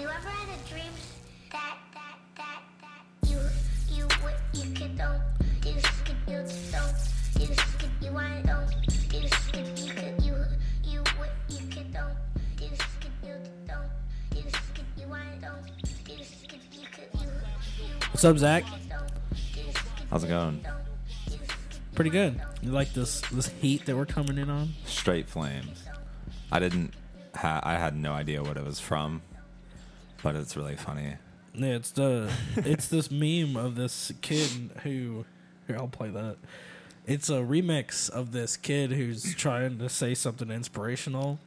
you ever had a dream that that that that you you what you could don't do skip you don't do skip you want don't do skip you could you you what you could don't do skip you don't do skip you want don't do skip you could you you What's up, Zach? How's it going? Pretty good. You like this this heat that we're coming in on? Straight flames. I didn't. Ha- I had no idea what it was from, but it's really funny. Yeah, it's the it's this meme of this kid who here I'll play that. It's a remix of this kid who's trying to say something inspirational,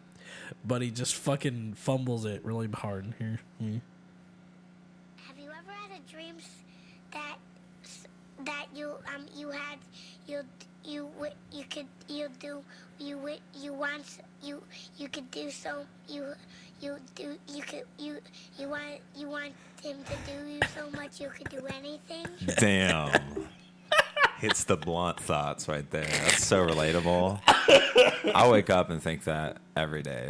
but he just fucking fumbles it really hard. Here, me. Have you ever had a dream that that you um you had you you wi- you could you do you wi- you want you you could do so you you do you could you you want you want him to do you so much you could do anything. Damn. Hits the blunt thoughts right there. That's so relatable. I wake up and think that every day.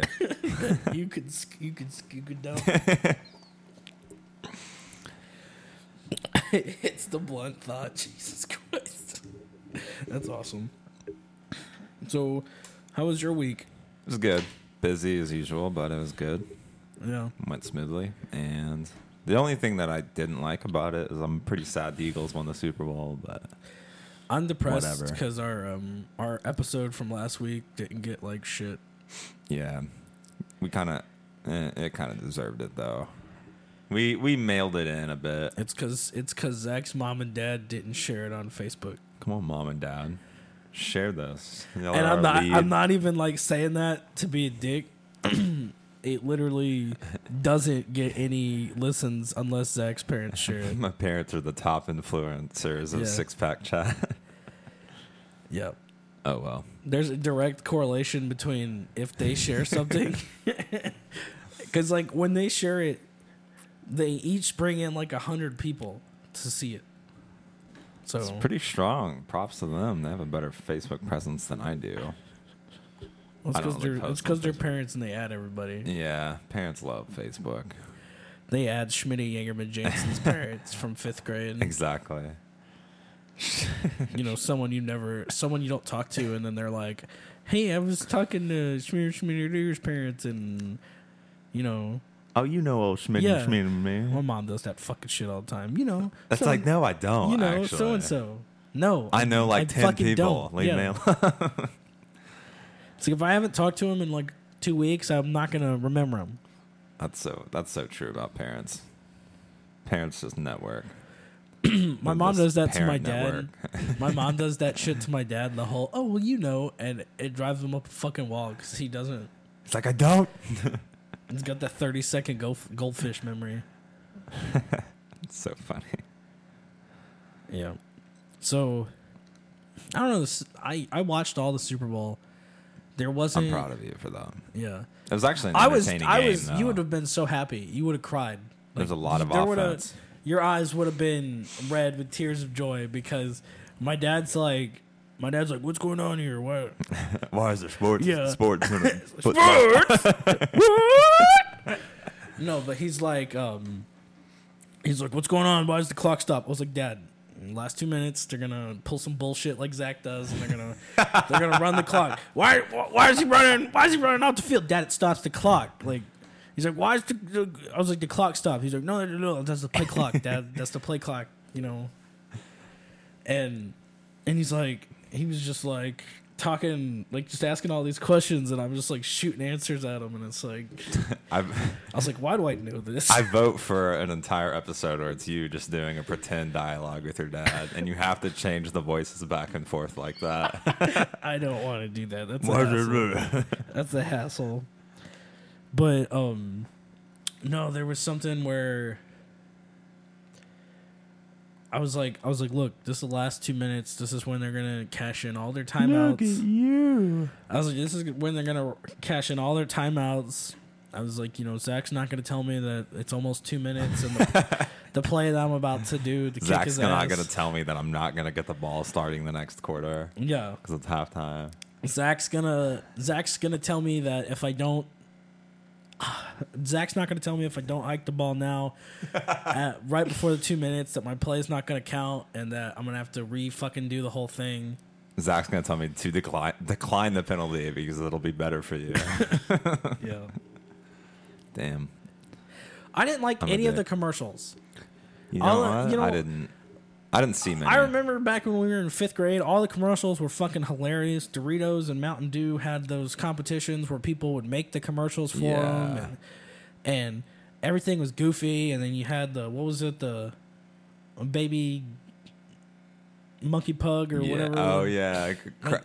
you could sk- you could you could dump. it's the blunt thought. Jesus Christ, that's awesome. So, how was your week? It was good. Busy as usual, but it was good. Yeah, Went smoothly. And the only thing that I didn't like about it is I'm pretty sad the Eagles won the Super Bowl, but I'm depressed because our um our episode from last week didn't get like shit. Yeah, we kind of eh, it kind of deserved it though. We we mailed it in a bit. It's cause it's cause Zach's mom and dad didn't share it on Facebook, Come on, mom and dad, share this. Y'all and I'm not lead. I'm not even like saying that to be a dick. it literally doesn't get any listens unless Zach's parents share it. My parents are the top influencers of Yeah. Six Pack Chat. Yep. oh well, There's a direct correlation between if they share something, because like when they share it, they each bring in like a hundred people to see it. So it's pretty strong. Props to them. They have a better Facebook presence than I do. Well, it's because they're, it's post they're parents and they add everybody. Yeah, parents love Facebook. They add Schmitty Yangerman Jensen's parents from fifth grade. Exactly. You know, someone you never, someone you don't talk to, and then they're like, "Hey, I was talking to Schmitty Schmitty's parents, and you know, Oh, you know old Schmidt Yeah. Schmidt and me. my mom does that fucking shit all the time. You know, That's so- like no, I don't. you know, so and so. No, I know like ten fucking people. don't. Leave Yeah. me. It's like if I haven't talked to him in like two weeks, I'm not gonna remember him. That's so that's so true about parents. Parents just network. My mom does that to my dad. my mom does that shit to my dad. The whole oh well, you know, and it drives him up a fucking wall because he doesn't. It's like I don't. He's got that thirty second gold, goldfish memory. It's so funny. Yeah. So I don't know. This, I I watched all the Super Bowl. There wasn't. I'm proud of you for that. Yeah. It was actually an I was. entertaining I game. was. though. You would have been so happy. You would have cried. There's a lot of there would've- offense. Your eyes would have been red with tears of joy because my dad's like, my dad's like, "What's going on here? What? Why is there sports? Yeah. Sports. it? No, but he's like, um, he's like, "What's going on? Why is the clock stop?" I was like, "Dad, in the last two minutes, they're gonna pull some bullshit like Zach does, and they're gonna they're gonna run the clock. Why? Why is he running? Why is he running out the field? Dad, it stops the clock. Like, he's like, "Why is the?" the I was like, "The clock stopped." He's like, "No, no, no, that's the play clock, Dad. That's the play clock." You know. And and he's like, he was just like talking, like just asking all these questions, and I'm just like shooting answers at him, and it's like. I've, I was like, why do I know this? I vote for an entire episode where it's you just doing a pretend dialogue with your dad, and you have to change the voices back and forth like that. I don't want to do that. That's a hassle. That's a hassle. But um, no, there was something where I was like, I was like, look, this is the last two minutes. This is when they're gonna cash in all their timeouts. Look at you. I was like, this is when they're gonna cash in all their timeouts. I was like, you know, Zach's not gonna tell me that it's almost two minutes and the, the play that I'm about to do to kick Zach's his not ass. going to tell me that I'm not going to get the ball starting the next quarter yeah, because it's halftime. Zach's gonna Zach's gonna tell me that if I don't Zach's not going to tell me if I don't hike the ball now, at, right before the two minutes, that my play is not going to count, and that I'm going to have to re fucking do the whole thing. Zach's gonna tell me to decline decline the penalty because it'll be better for you. Yeah. Damn. I didn't like I'm any of the commercials. You know, All what? you know- I didn't. I didn't see many. I remember back when we were in fifth grade, all the commercials were fucking hilarious. Doritos and Mountain Dew had those competitions where people would make the commercials for Yeah. them, and, and everything was goofy. And then you had the what was it, the baby monkey pug or Yeah. whatever. Oh yeah,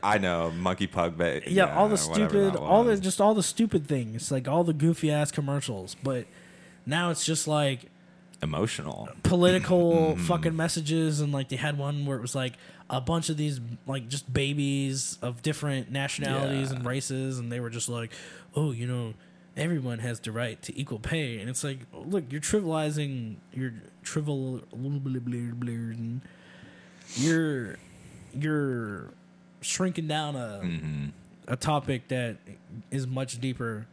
I know monkey pug. Ba- yeah, all the stupid, all the just all the stupid things, like all the goofy ass commercials. But now it's just like emotional. political Mm-hmm. fucking messages and like they had one where it was like a bunch of these like just babies of different nationalities and races and they were just like oh you know everyone has the right to equal pay and it's like look you're trivializing you're trivial you're you're shrinking down a Mm-hmm. a topic that is much deeper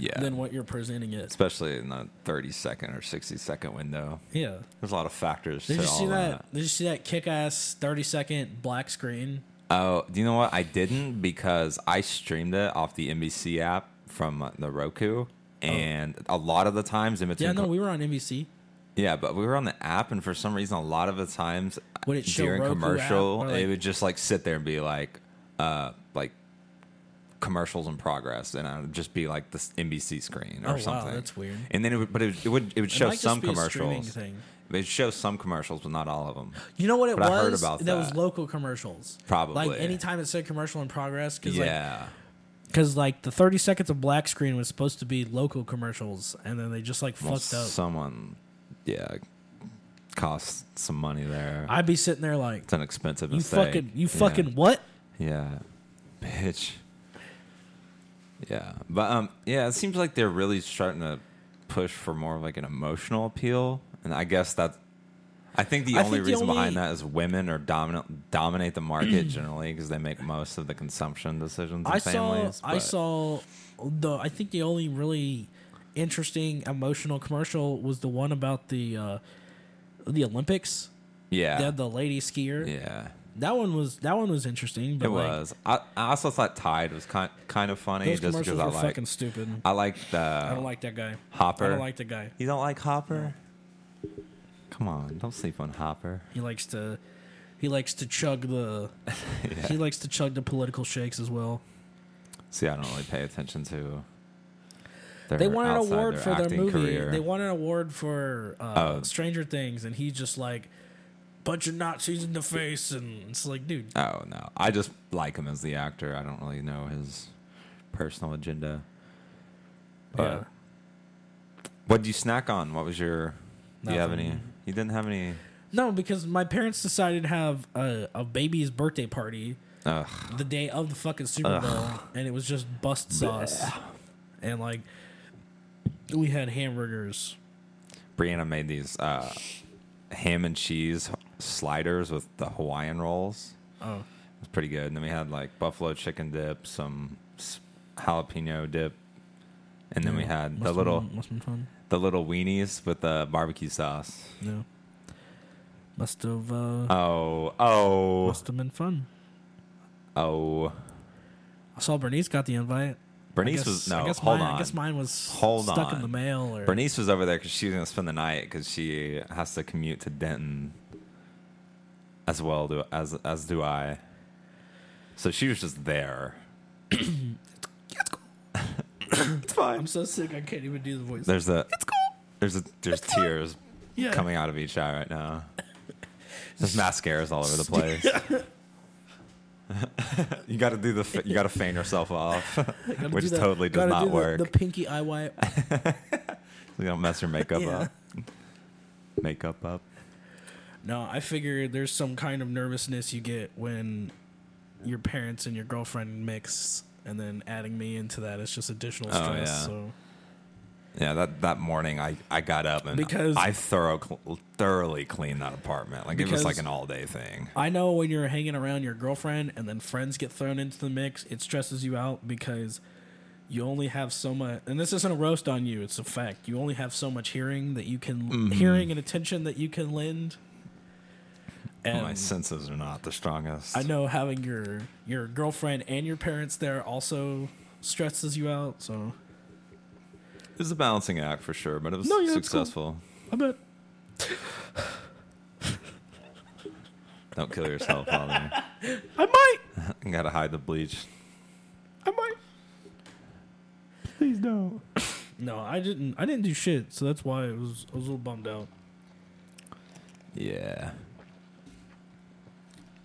Yeah, than what you're presenting it especially in the thirty second or sixty second window. yeah There's a lot of factors Did you see that? that. Did you see that kick-ass thirty-second black screen? Oh, do you know what? I didn't because I streamed it off the NBC app from uh, the Roku, and a lot of the times in between. Oh. Yeah, no, we were on NBC. Yeah, but we were on the app, and for some reason, a lot of the times Would it show during Roku commercial, like- it would just like sit there and be like, uh, like commercials in progress, and it would just be like this NBC screen or Oh, wow, something. that's weird. And then it would, but it it would, it would It show just some be a streaming commercials. It would show some commercials, but not all of them. You know what it But was? I heard about that. was local commercials. Probably. Like anytime it said commercial in progress, because Yeah, like, because like the thirty seconds of black screen was supposed to be local commercials, and then they just like well, fucked up. someone, yeah, cost some money there. I'd be sitting there like, it's an expensive you mistake. fucking, you Yeah. fucking what? Yeah, bitch. Yeah, but um, yeah, it seems like they're really starting to push for more of like an emotional appeal, and I guess that. I think the I only think the reason behind that is women are dominant dominate the market generally because they make most of the consumption decisions in I saw, families. I saw the. I think the only really interesting emotional commercial was the one about the uh, the Olympics. They yeah, had the lady skier. yeah, That one was that one was interesting. But it like, was. I, I also thought Tide was kind kind of funny Those just commercials because I were like fucking stupid. I like the I don't like that guy. Hopper. I don't like the guy. you don't like Hopper. Come on, don't sleep on Hopper. He likes to he likes to chug the Yeah. he likes to chug the political shakes as well. See, I don't really pay attention to. Their, They won an award their for their movie. Career. They won an award for uh, Oh. Stranger Things, and he's just like bunch of Nazis in the face, and it's like, dude, oh no, I just like him as the actor. I don't really know his personal agenda. But yeah. what did you snack on? What was your? Do you have any? Nothing. You didn't have any. No, because my parents decided to have a, a baby's birthday party Ugh. the day of the fucking Super Ugh. Bowl, and it was just bust sauce, and like we had hamburgers. Brianna made these uh, ham and cheese sliders with the Hawaiian rolls. Oh, It was pretty good. And then we had like buffalo chicken dip, some jalapeno dip, and then we had the little been- must been fun. the little weenies with the barbecue sauce. Yeah, must have uh, Oh, oh, must have been fun. oh. I saw Bernice got the invite. Bernice guess, was no. I guess hold mine, on. I guess mine was Hold stuck on. in the mail. Or Bernice was over there because she was going to spend the night because she has to commute to Denton as well do, as as do I. So she was just there. it's cool. It's fine. I'm so sick I can't even do the voice. There's a there's a there's tears Yeah. coming out of each eye right now. There's mascaras all over the place. you got to do the you got to feign yourself off, which the- totally does not do work. The, pinky eye wipe. so you don't mess your makeup Yeah. up. Makeup up. No, I figure there's some kind of nervousness you get when your parents and your girlfriend mix, and then adding me into that is just additional stress. Oh, yeah. So Yeah, that that morning I, I got up and Because- I thorough thoroughly cleaned that apartment. Like it was like an all day thing. I know when you're hanging around your girlfriend and then friends get thrown into the mix, it stresses you out because you only have so much, and this isn't a roast on you. It's a fact. You only have so much hearing that you can Mm-hmm. hearing and attention that you can lend. And My senses are not the strongest. I know having your your girlfriend and your parents there also stresses you out. So It was a balancing act for sure, but it was No, yeah, it's cool. successful. I bet. Don't kill yourself, Father. I might. you gotta hide the bleach. I might. Please don't. No, I didn't. I didn't do shit. So that's why it was. I was a little bummed out. Yeah.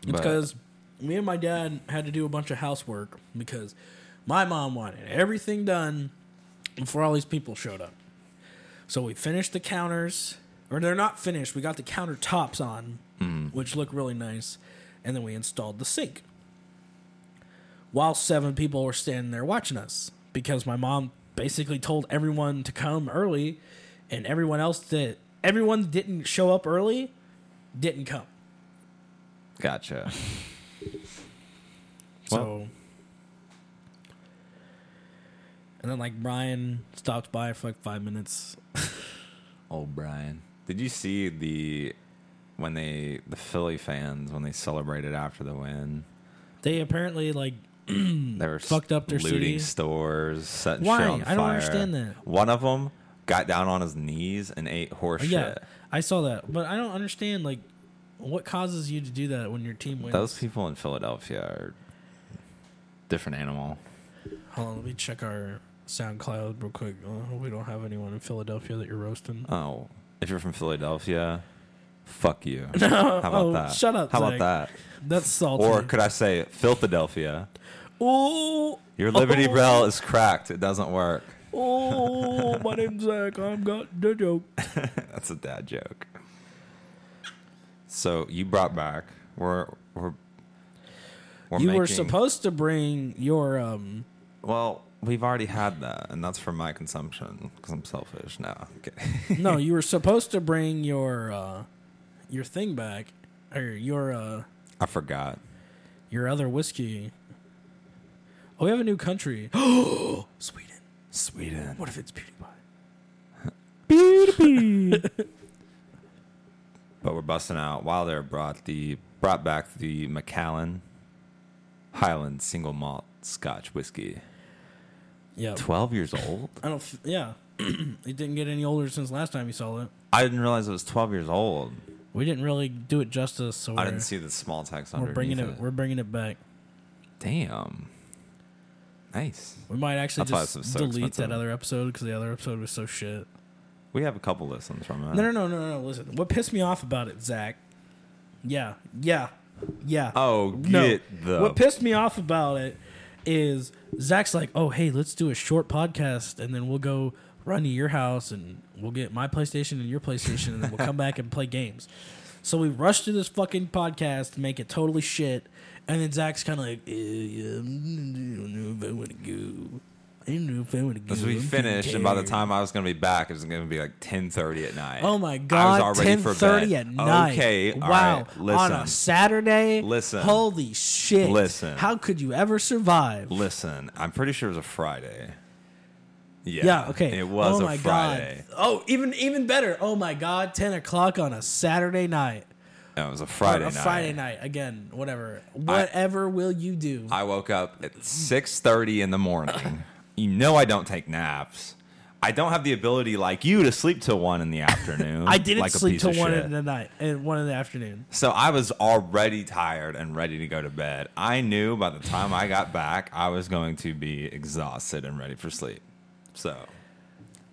It's because me and my dad had to do a bunch of housework because my mom wanted everything done before all these people showed up. So we finished the counters, or they're not finished. We got the countertops on, mm. which look really nice, and then we installed the sink. While seven people were standing there watching us, because my mom basically told everyone to come early, and everyone else that everyone didn't show up early didn't come. Gotcha. So, and then like Brian stopped by for like five minutes. Oh, Brian. Did you see the when they the Philly fans when they celebrated after the win? They apparently like They were Fucked up their looting city? stores, setting Why? shit on fire. I don't understand that. One of them got down on his knees and ate horse oh, yeah, shit. I saw that, but I don't understand like what causes you to do that when your team wins. Those people in Philadelphia are different animal. Hold on, let me check our SoundCloud real quick. Uh, we don't have anyone in Philadelphia that you're roasting. Oh, if you're from Philadelphia, fuck you. How about oh, that? shut up, How Zach. about that? That's salty. Or could I say Philadelphia? oh, Your Liberty Oh. Bell is cracked. It doesn't work. oh, my name's Zach. I'm got the joke. That's a dad joke. So you brought back. We're we're we're you were supposed to bring your um Well, we've already had that, and that's for my consumption because I'm selfish. No, I'm kidding. no, you were supposed to bring your uh your thing back or your uh I forgot. your other whiskey. Oh, we have a new country. Oh, Sweden. Sweden. What if it's PewDiePie? PewDiePie? But we're busting out. Wilder brought the brought back the Macallan Highland single malt Scotch whiskey. Yeah. Twelve years old. I don't. F- yeah. it didn't get any older since last time you saw it. I didn't realize it was twelve years old. We didn't really do it justice, so I didn't see the small text underneath. we're bringing it. it. We're bringing it back. Damn. Nice. We might actually That's just so delete expensive. that other episode because the other episode was so shit. We have a couple listens from it. No, no, no, no, no. Listen, what pissed me off about it, Zach? Yeah, yeah, yeah. Oh, no. get the What pissed me off about it is Zach's like, "Oh, hey, let's do a short podcast, and then we'll go run to your house, and we'll get my PlayStation and your PlayStation, and then we'll come back and play games." So we rushed to this fucking podcast to make it totally shit, and then Zach's kind of like, eh, yeah, "I don't know if I want to go. I don't know if I want to go." As we finished, and by the time I was going to be back, it was going to be like ten thirty at night. Oh my god! I was already Ten for thirty bed. at night. Okay, wow. right, listen. On a Saturday. Listen. Holy shit! Listen. How could you ever survive? Listen, I'm pretty sure it was a Friday. Yeah. Yeah. Okay. It was oh a my Friday. God. Oh, even even better. Oh my god! Ten o'clock on a Saturday night. No, it was a Friday a night. Friday night. Again, whatever. Whatever will you do? I woke up at six thirty in the morning. you know I don't take naps. I don't have the ability like you to sleep till one in the afternoon. I didn't like sleep till one shit. in the night and one in the afternoon. So I was already tired and ready to go to bed. I knew by the time I got back, I was going to be exhausted and ready for sleep. So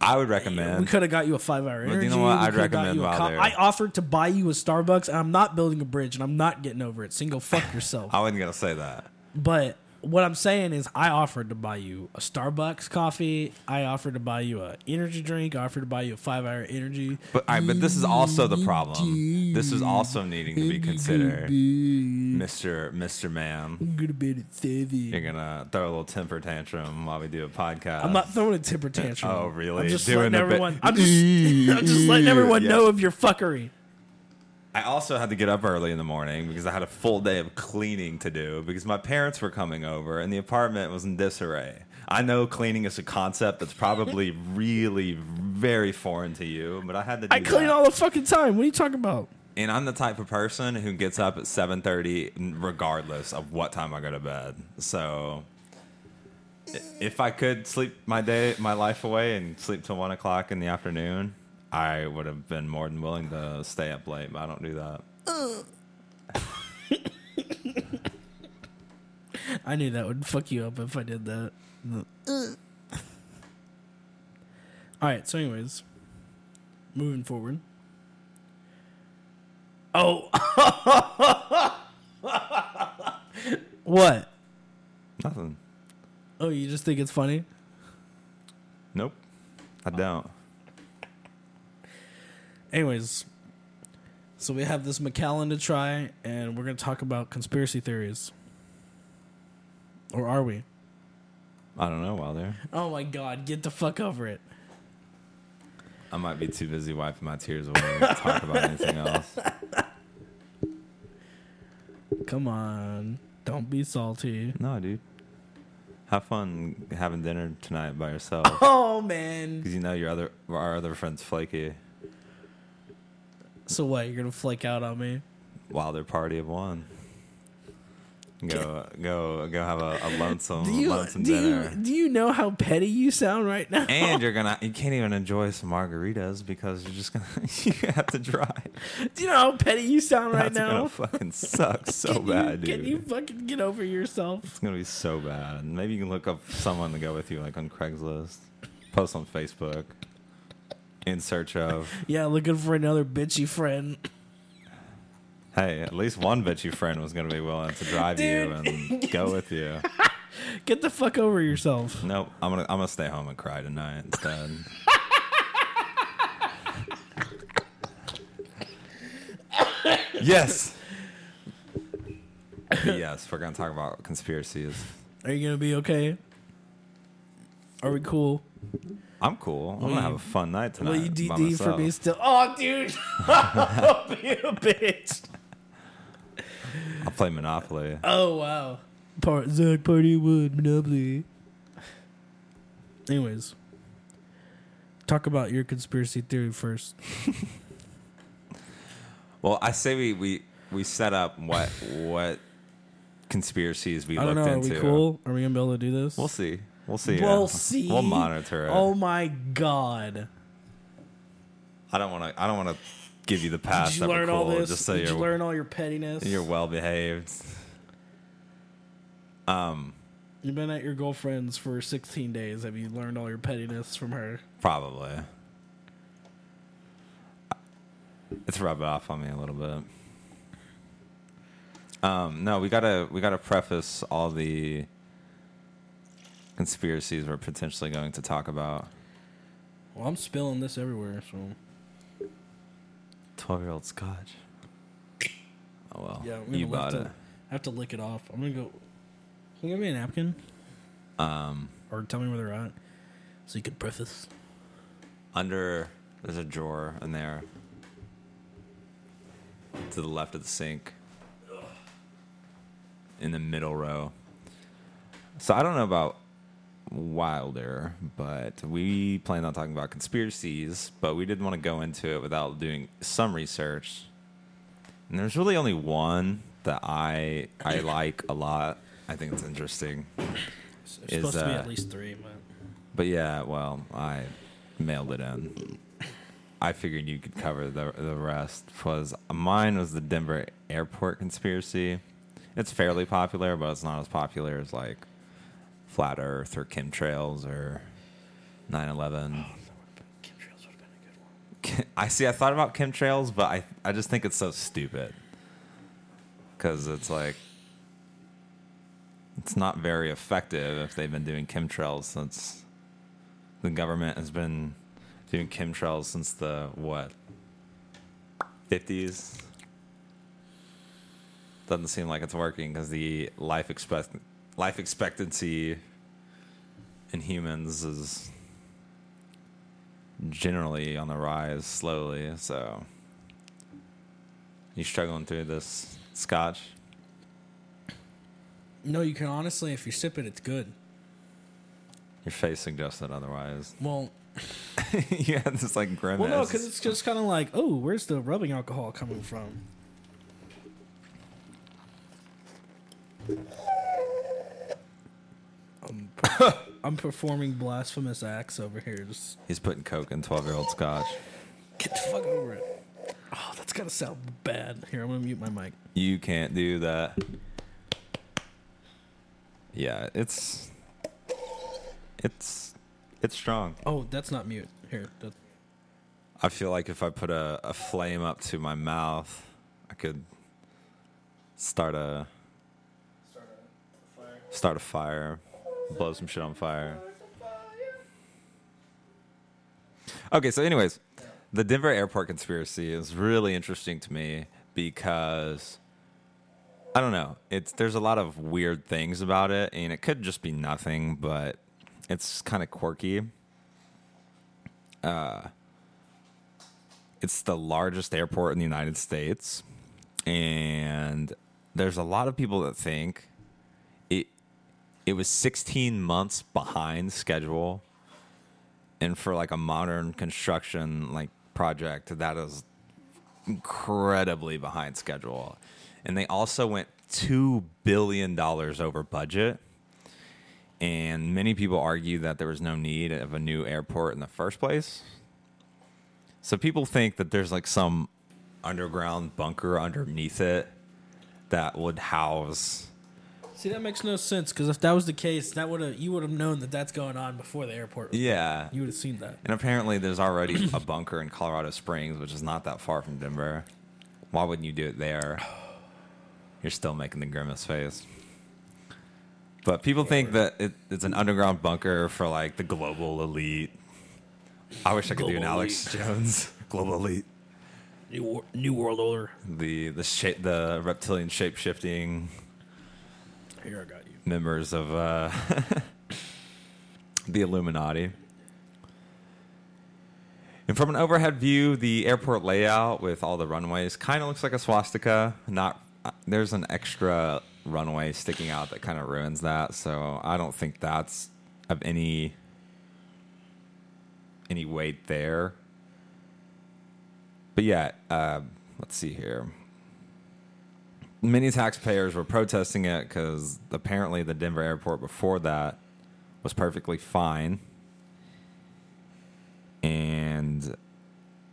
I would recommend. We could have got you a five hour energy. you know what? I'd recommend while there- I offered to buy you a Starbucks, and I'm not building a bridge, and I'm not getting over it. Single fuck yourself. I wasn't gonna say that. But what I'm saying is, I offered to buy you a Starbucks coffee. I offered to buy you a energy drink. I offered to buy you a five hour energy. But I, but this is also the problem. This is also needing to be considered, Mister Mister Man. I'm gonna bed at seven. You're gonna throw a little temper tantrum while we do a podcast. I'm not throwing a temper tantrum. Oh, really? I'm just Doing letting the bit- everyone. I'm just, I'm just letting everyone know of your fuckery. I also had to get up early in the morning because I had a full day of cleaning to do because my parents were coming over and the apartment was in disarray. I know cleaning is a concept that's probably really very foreign to you, but I had to do I clean that. all the fucking time. What are you talking about? and I'm the type of person who gets up at 7:30 regardless of what time I go to bed. So if I could sleep my day, my life away and sleep till one o'clock in the afternoon, I would have been more than willing to stay up late, but I don't do that. I knew that would fuck you up if I did that. All right. So, anyways, moving forward. Oh. what? Nothing. Oh, you just think it's funny? Nope. I don't. Anyways, so we have this Macallan to try, and we're going to talk about conspiracy theories. Or are we? I don't know, Wilder. Oh my god, get the fuck over it. I might be too busy wiping my tears away to talk about anything else. Come on. Don't be salty. No, dude. Have fun having dinner tonight by yourself. Oh man. Because you know your other our other friend's flaky. So what, you're gonna flake out on me? Wilder party of one. Go go go have a, a lonesome Do you lonesome do dinner. you do you know how petty you sound right now? and you're gonna you can't even enjoy some margaritas because you're just gonna you have to drive. do you know how petty you sound right That's now? gonna fucking suck so Can you- bad, dude. Can you fucking get over yourself? It's gonna be so bad. Maybe you can look up someone to go with you, like on Craigslist. Post on Facebook. In search of, Yeah, looking for another bitchy friend. hey, at least one bitchy friend was gonna be willing to drive you and go with you. Get the fuck over yourself. Nope, I'm gonna I'm gonna stay home and cry tonight instead. yes. Yes, we're gonna talk about conspiracies. Are you gonna be okay? Are we cool? I'm cool. I'm Will gonna you- have a fun night tonight. Will you DD for me still? Oh, dude. be a bitch. I'll play Monopoly. Oh wow. Part Zach Party Wood Monopoly. Anyways, talk about your conspiracy theory first. Well, I say we we we set up what what conspiracies we I don't looked know. Are into. we cool? Are we gonna be able to do this? We'll see. We'll see. We'll see. We'll monitor it. Oh my god! I don't want to. I don't want to give you the pass. Did you learn all this? Just so Did you learn all your pettiness? you're well behaved. Um, You've been at your girlfriend's for 16 days. Have you learned all your pettiness from her? probably. It's rubbing off on me a little bit. Um, no, we gotta we gotta preface all the conspiracies we're potentially going to talk about. Well, I'm spilling this everywhere, so Twelve year old scotch. Oh well, yeah, you have it. to, I have to lick it off. I'm gonna go. Can you give me a napkin Um, or tell me where they're at, so you could preface. under there's a drawer in there to the left of the sink in the middle row. So I don't know about Wilder, but we planned on talking about conspiracies, but we didn't want to go into it without doing some research. And there's really only one that I I like a lot. I think it's interesting. Is, supposed to be uh, at least three, but But yeah, well, I mailed it in. I figured you could cover the the rest. Was mine was the Denver airport conspiracy. It's fairly popular, but it's not as popular as like Flat Earth or chemtrails or 9/11. chemtrails would have been a good one. I see. I thought about chemtrails, but I I just think it's so stupid because it's like it's not very effective if they've been doing chemtrails since the government has been doing chemtrails since the what fifties. Doesn't seem like it's working because the life expect life expectancy in humans is generally on the rise slowly. So, you struggling through this scotch? No, you can honestly, if you sip it, it's good. Your face suggested otherwise. Well, you had this like grimace. well, no, because it's just kind of like, oh, where's the rubbing alcohol coming from? I'm, I'm performing blasphemous acts over here. Just He's putting coke in twelve-year-old scotch. get the fuck over it. Oh, that's gotta sound bad. Here, I'm gonna mute my mic. You can't do that. Yeah, it's it's it's strong. Oh, that's not mute. Here, that, I feel like if I put a, a flame up to my mouth, I could start a start a fire, blow some shit on fire. Okay, so anyways, the Denver airport conspiracy is really interesting to me because I don't know. It's there's a lot of weird things about it, and it could just be nothing, but it's kind of quirky. Uh, it's the largest airport in the United States, and there's a lot of people that think it was 16 months behind schedule, and for like a modern construction like project, that is incredibly behind schedule. And they also went two billion dollars over budget. And many people argue that there was no need of a new airport in the first place. So people think that there's like some underground bunker underneath it that would house. See, that makes no sense because if that was the case, that would have you would have known that that's going on before the airport. was- Yeah. you would have seen that. And apparently there's already a bunker in Colorado Springs, which is not that far from Denver. Why wouldn't you do it there? You're still making the grimace face. But people think that it, it's an underground bunker for like the global elite. I wish I could do an Global Alex Jones global elite. New New World Order. The the shape the reptilian shape shifting Here, I got you. members of uh, the Illuminati. And from an overhead view, the airport layout with all the runways kind of looks like a swastika. Not uh, there's an extra runway sticking out that kind of ruins that. So I don't think that's of any any weight there. But yeah, uh, let's see here many taxpayers were protesting it because apparently the Denver airport before that was perfectly fine. And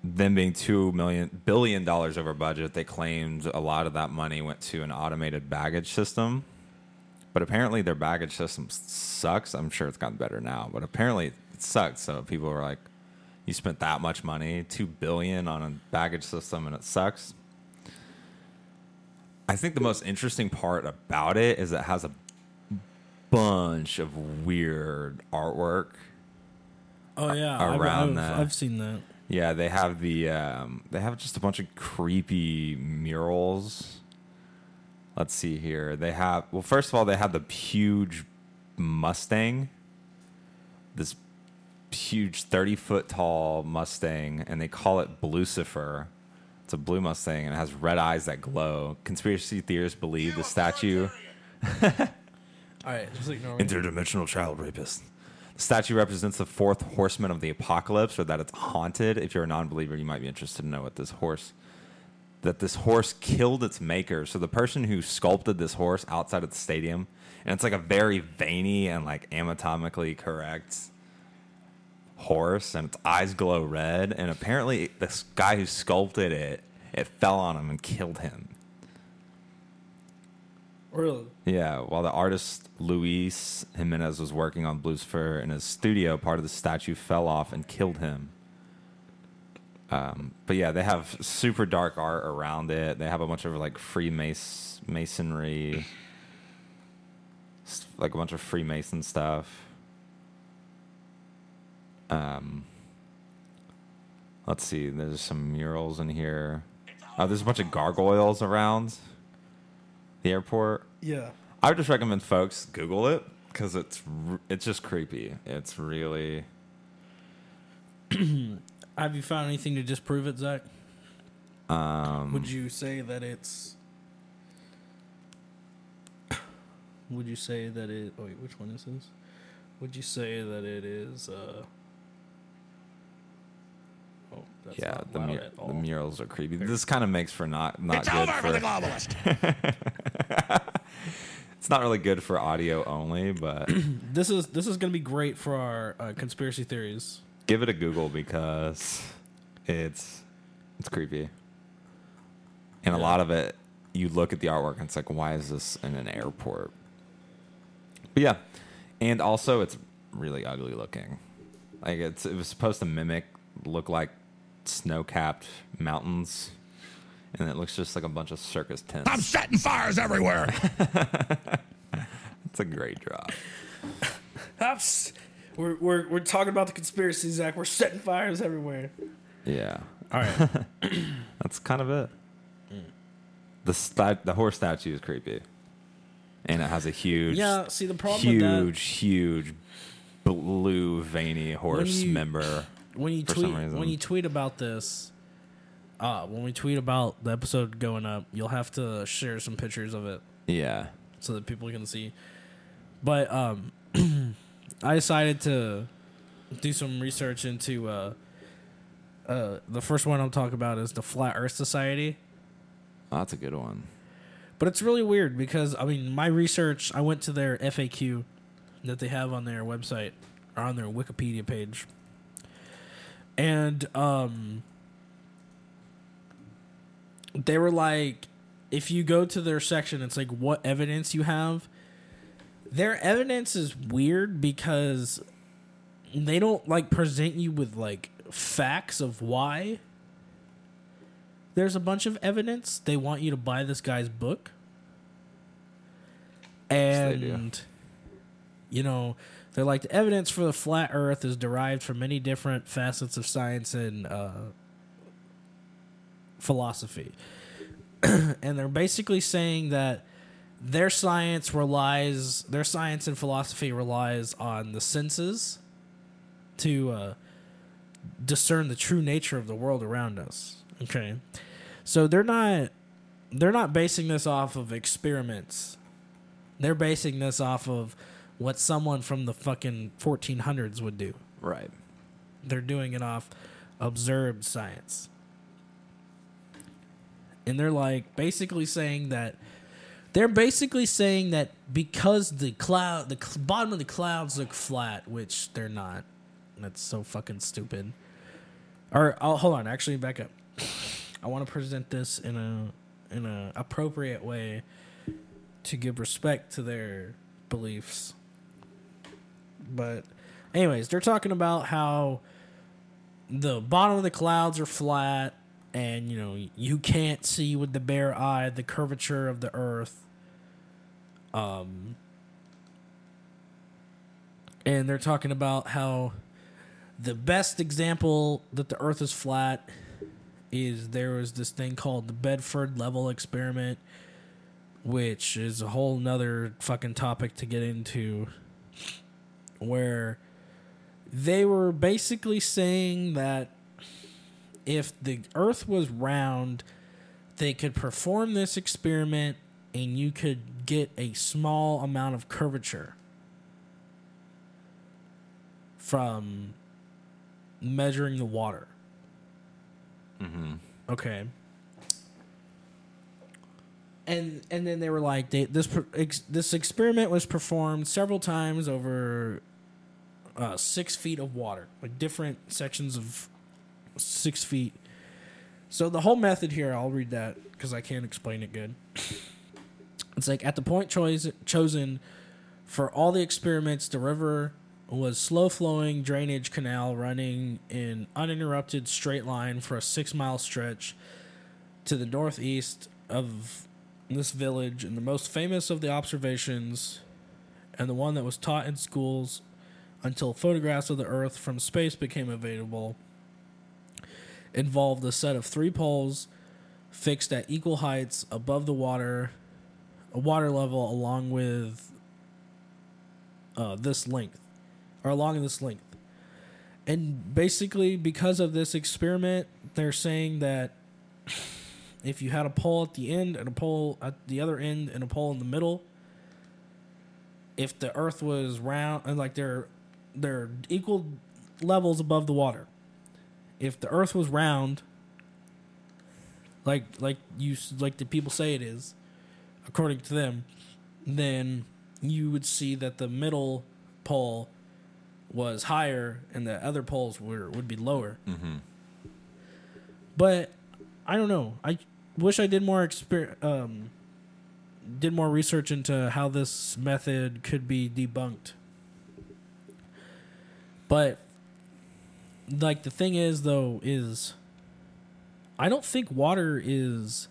them being two million billion dollars over budget, they claimed a lot of that money went to an automated baggage system. But apparently their baggage system sucks. I'm sure it's gotten better now, but apparently it sucks. So people were like, "You spent that much money, two billion on a baggage system, and it sucks." I think the most interesting part about it is it has a bunch of weird artwork. Oh yeah, I've- around I've, that. I've seen that. Yeah, they have the um, they have just a bunch of creepy murals. Let's see here. They have well, first of all, they have the huge Mustang, this huge thirty foot tall Mustang, and they call it Lucifer. It's a blue Mustang and it has red eyes that glow. Conspiracy theorists believe the statue All right, just ignore me. interdimensional child rapist. The statue represents the fourth horseman of the apocalypse, or that it's haunted. If you're a non-believer, you might be interested to know what this horse that this horse killed its maker. So the person who sculpted this horse outside of the stadium, and it's like a very veiny and like anatomically correct horse, and its eyes glow red. And apparently, this guy who sculpted it, it fell on him and killed him. Really? Yeah, while the artist Luis Jimenez was working on Lucifer in his studio, part of the statue fell off and killed him. Um, but yeah, they have super dark art around it. They have a bunch of like Freemason masonry, like a bunch of Freemason stuff. Um, let's see. There's some murals in here. Oh, there's a bunch of gargoyles around the airport. Yeah. I would just recommend folks Google it because it's it's just creepy. It's really Have you found anything to disprove it, Zach? um, Would you say that it's? Would you say that it? Oh wait, which one is this? would you say that it is? Uh... That's yeah, not the, mur- at the murals are creepy. This kind of makes for not not It's good over for. for the globalist. it's not really good for audio only, but This is this is gonna be great for our uh, conspiracy theories. give it a Google because it's it's creepy. And a lot of it, you look at the artwork and it's like, why is this in an airport? But yeah, and also it's really ugly looking. Like it's it was supposed to mimic look like snow capped mountains, and it looks just like a bunch of circus tents. I'm setting fires everywhere. It's a great job. Ups. We're, we're we're talking about the conspiracy, Zach. We're setting fires everywhere. Yeah, All right. that's kind of it. The sta- the horse statue is creepy, and it has a huge, yeah. See the problem with that huge, huge blue veiny horse you- member. When you tweet when you tweet about this, uh, when we tweet about the episode going up, you'll have to share some pictures of it Yeah, so that people can see. But um, I decided to do some research into uh, uh, the first one I'm talking about is the Flat Earth Society. oh, that's a good one. But it's really weird because I mean, my research. I went to their FAQ that they have on their website or on their Wikipedia page, and um, they were like, if you go to their section, it's like what evidence you have. Their evidence is weird because they don't like present you with like facts of why there's a bunch of evidence. They want you to buy this guy's book. And you know, they're like the evidence for the flat earth is derived from many different facets of science and uh, philosophy. and they're basically saying that their science relies their science and philosophy relies on the senses to uh, discern the true nature of the world around us. Okay, so they're not they're not basing this off of experiments. They're basing this off of what someone from the fucking 1400s would do. Right. They're doing it off observed science. And they're like basically saying that they're basically saying that because the cloud the cl- bottom of the clouds look flat, which they're not. That's so fucking stupid. Or oh, hold on, actually back up. I want to present this in a in a appropriate way to give respect to their beliefs. But anyways, they're talking about how the bottom of the clouds are flat and you know you can't see with the bare eye the curvature of the earth. Um and they're talking about how the best example that the earth is flat is there was this thing called the bedford level experiment which is a whole nother fucking topic to get into where they were basically saying that if the earth was round they could perform this experiment and you could get a small amount of curvature from measuring the water Mm-hmm. okay and and then they were like they, this this experiment was performed several times over uh, six feet of water, like different sections of six feet. So the whole method here, I'll read that because I can't explain it good. It's like at the point choice, chosen for all the experiments, the river was slow flowing drainage canal running in uninterrupted straight line for a six mile stretch to the northeast of this village and the most famous of the observations and the one that was taught in schools until photographs of the earth from space became available involved a set of three poles fixed at equal heights above the water a water level along with uh, this length or along this length. And basically because of this experiment they're saying that if you had a pole at the end and a pole at the other end and a pole in the middle if the Earth was round and like they're they're equal levels above the water. If the Earth was round, like like you like the people say it is, according to them, then you would see that the middle pole was higher and the other poles were would be lower. But I don't know. I wish I did more exper- um, did more research into how this method could be debunked. But like the thing is though is I don't think water is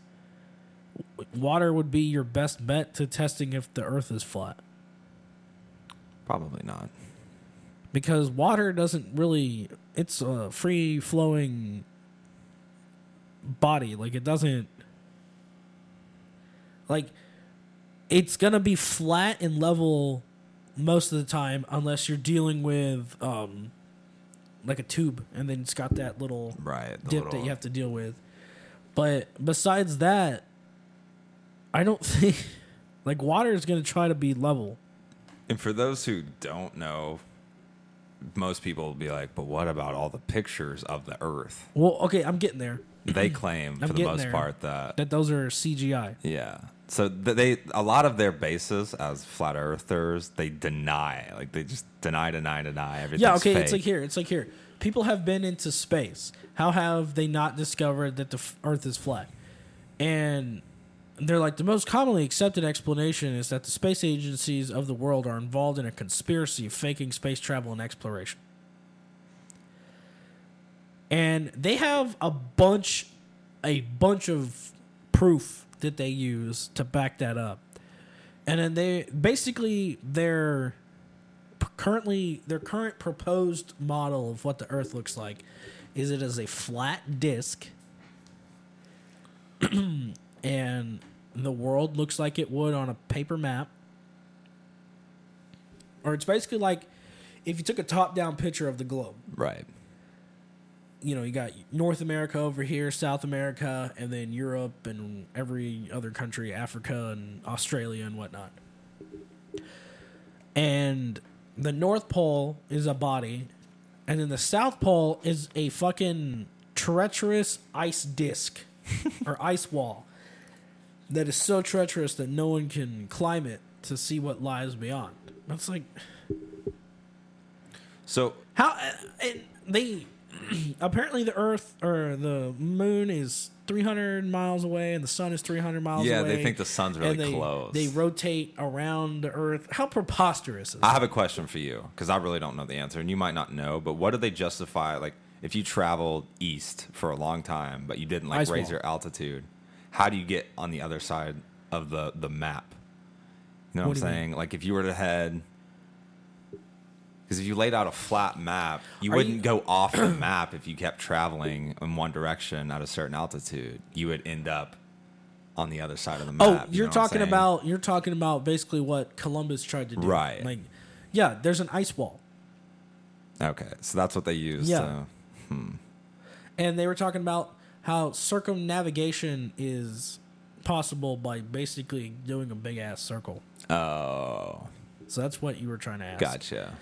water would be your best bet to testing if the earth is flat Probably not. because water doesn't really it's a free flowing body like it doesn't like it's gonna be flat and level most of the time unless you're dealing with um like a tube and then it's got that little Right. dip that you have to deal with but besides that i don't think like water is gonna try to be level And for those who don't know, most people will be like, but what about all the pictures of the Earth? well okay i'm getting there They claim, for the most there. part, that that those are cgi Yeah. So they a lot of their bases as flat earthers, they deny. Like they just deny, deny, deny everything. Yeah, okay, it's like here. It's like here. People have been into space. How have they not discovered that the f- Earth is flat? And they're like the most commonly accepted explanation is that the space agencies of the world are involved in a conspiracy of faking space travel and exploration. And they have a bunch a bunch of proof that they use to back that up. And then they basically their currently their current proposed model of what the earth looks like is it as a flat disk and the world looks like it would on a paper map or it's basically like if you took a top down picture of the globe right. You know, you got North America over here, South America, and then Europe and every other country, Africa and Australia and whatnot. And the North Pole is a body, and then the South Pole is a fucking treacherous ice disk or ice wall that is so treacherous that no one can climb it to see what lies beyond. That's like So how uh, and they apparently the Earth or the Moon is 300 miles away and the Sun is 300 miles Yeah, away. they think the sun's really and they, close. They rotate around the Earth. How preposterous is I that? have a question for you because I really don't know the answer, and you might not know. But what do they justify? Like, if you traveled east for a long time, but you didn't like Ice raise wall. your altitude, how do you get on the other side of the the map? You know what, What I'm saying? Like, if you were to head, because if you laid out a flat map, you Are wouldn't you- go off the map if you kept traveling in one direction at a certain altitude. You would end up on the other side of the oh, map. Oh, you you're know talking about you're talking about basically what Columbus tried to do. Right. Like yeah, there's an ice wall. Okay, so that's what they used. Yeah. to- hmm. And they were talking about how circumnavigation is possible by basically doing a big ass circle. Oh, So that's what you were trying to ask. gotcha.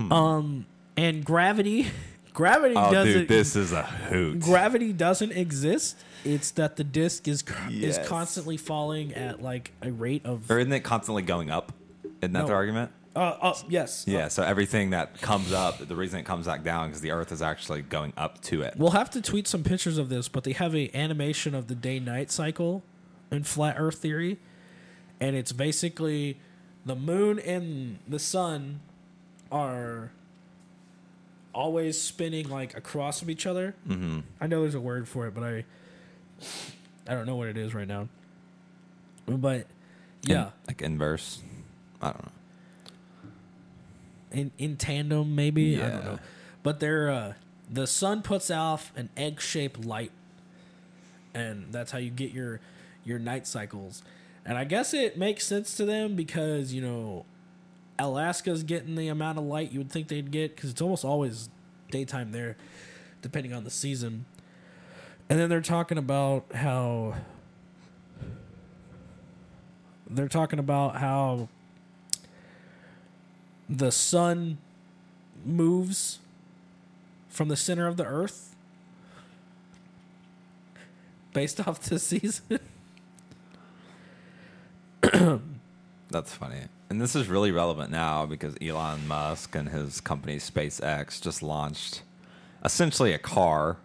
Um, and gravity, gravity Oh, doesn't. dude, this is a hoot. gravity doesn't exist. It's that the disk is Yes. is constantly falling at like a rate of. or isn't it constantly going up? Isn't that No. the argument? Uh, uh, yes. Yeah. So everything that comes up, the reason it comes back down because the Earth is actually going up to it. We'll have to tweet some pictures of this, but they have a animation of the day night cycle in flat Earth theory, and it's basically the moon and the sun are always spinning like across from each other. Mm-hmm. I know there's a word for it, but I I don't know what it is right now. But yeah, In- like inverse. I don't know. in in tandem maybe I don't know, but they're uh, the sun puts off an egg shaped light, and that's how you get your your night cycles. And I guess it makes sense to them because you know Alaska's getting the amount of light you would think they'd get because it's almost always daytime there, depending on the season. And then they're talking about how they're talking about how the sun moves from the center of the earth based off the season. That's funny. And this is really relevant now because Elon Musk and his company SpaceX just launched essentially a car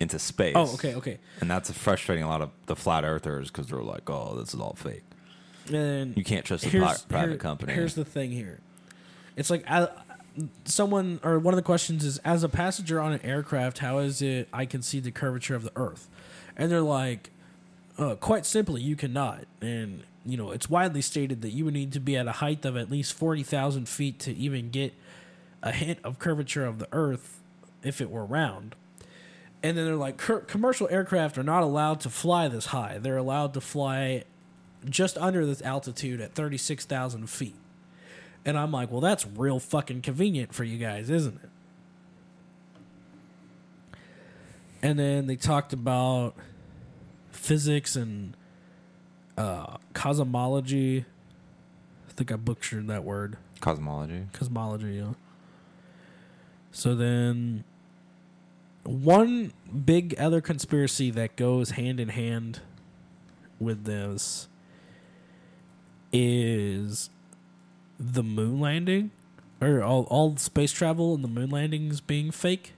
into space. oh, okay, okay. And that's frustrating a lot of the flat earthers because they're like, "Oh, this is all fake. And You can't trust a pri- private here- company." Here's the thing here. It's like I, someone or one of the questions is as a passenger on an aircraft, how is it I can see the curvature of the earth? And they're like uh, quite simply, you cannot. And you know, it's widely stated that you would need to be at a height of at least 40,000 feet to even get a hint of curvature of the earth if it were round. And then they're like, commercial aircraft are not allowed to fly this high. They're allowed to fly just under this altitude at 36,000 feet. And I'm like, well, that's real fucking convenient for you guys, isn't it? And then they talked about physics and uh, cosmology. I think I butchered that word. Cosmology. Cosmology, yeah. So then, one big other conspiracy that goes hand in hand with this is the moon landing, or all, all space travel and the moon landings being fake.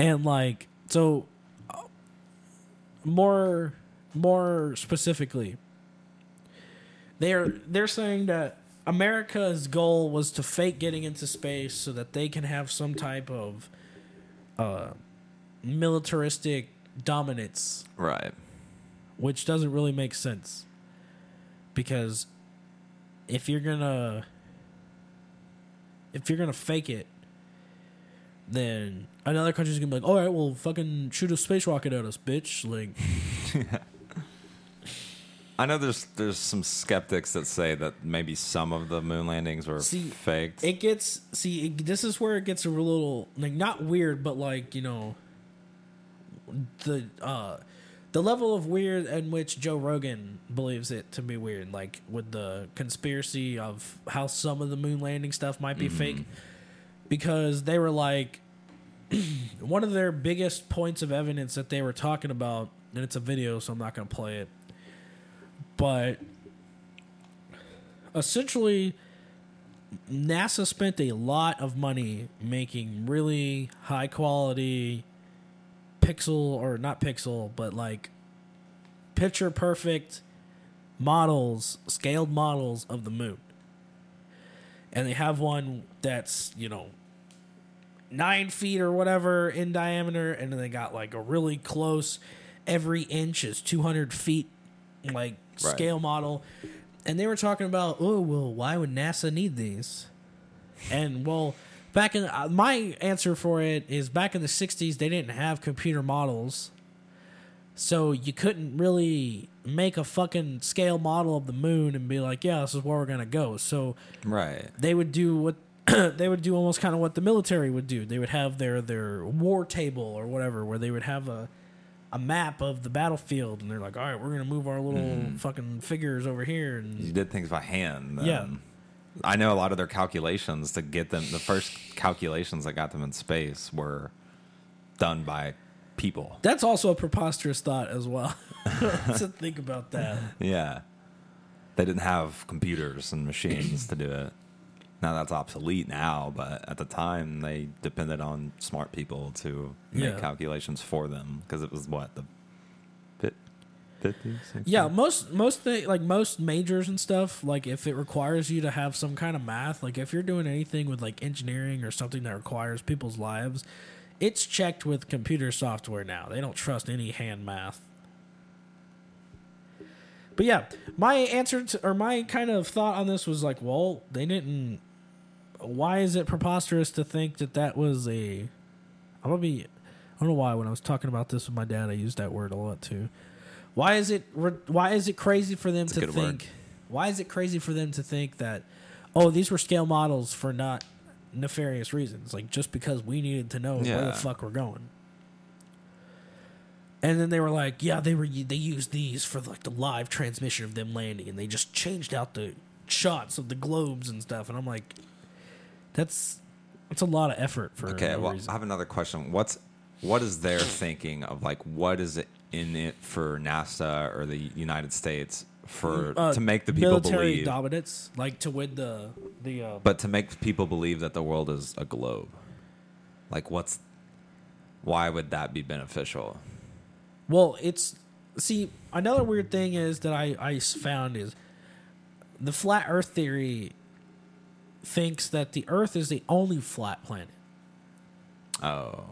And like, so uh, more more specifically they're they're saying that America's goal was to fake getting into space so that they can have some type of uh, militaristic dominance, Right. which doesn't really make sense. Because if you're gonna if you're gonna fake it, then another country's gonna be like, "All right, well, fucking shoot a space rocket at us, bitch!" Like, I know there's there's some skeptics that say that maybe some of the moon landings were See, faked. It gets see. It, this is where it gets a little like not weird, but like you know, the uh, the level of weird in which Joe Rogan believes it to be weird, like with the conspiracy of how some of the moon landing stuff might be fake, because they were like one of their biggest points of evidence that they were talking about, and it's a video, so I'm not going to play it, but essentially NASA spent a lot of money making really high quality pixel or not pixel, but like picture perfect models, scaled models of the moon. And they have one that's, you know, nine feet or whatever in diameter, and then they got like a really close, every inch is 200 feet, like Right. scale model. And they were talking about, oh, well, why would NASA need these? And well, back in uh, my answer for it is back in the 60s, they didn't have computer models. So you couldn't really make a fucking scale model of the moon and be like, yeah, this is where we're to go. So right. they would do what they would do almost kind of what the military would do. They would have their their war table or whatever where they would have a a map of the battlefield and they're like, "All right, we're going to move our little mm-hmm. fucking figures over here And You did things by hand. then. Yeah. I know a lot of their calculations to get them. The first calculations that got them in space were done by people. that's also a preposterous thought as well. to think about that. Yeah. They didn't have computers and machines to do it. Now that's obsolete now, but at the time they depended on smart people to make Yeah. calculations for them because it was what the fif- 50s. 60s? Yeah, most most thi- like most majors and stuff, like if it requires you to have some kind of math, like if you're doing anything with like engineering or something that requires people's lives, it's checked with computer software now. They don't trust any hand math. But yeah, my answer to or my kind of thought on this was like, well, they didn't. Why is it preposterous to think that that was a? I'm gonna be. I don't know why when I was talking about this with my dad, I used that word a lot too. Why is it? Why is it crazy for them a to think? word. Why is it crazy for them to think that? Oh, these were scale models for not nefarious reasons, like just because we needed to know where the fuck we're going. And then they were like, yeah, they were they used these for like the live transmission of them landing, and they just changed out the shots of the globes and stuff. And I'm like, that's that's a lot of effort for Okay, no well, reason. I have another question. What's what is their thinking of like what is it in it for NASA or the United States for Uh, to make the people military believe, dominance, like to win the the. Uh, but to make people believe that the world is a globe? Like, what's why would that be beneficial? well, it's see another weird thing is that I I found is the flat Earth theory thinks that the Earth is the only flat planet, Oh,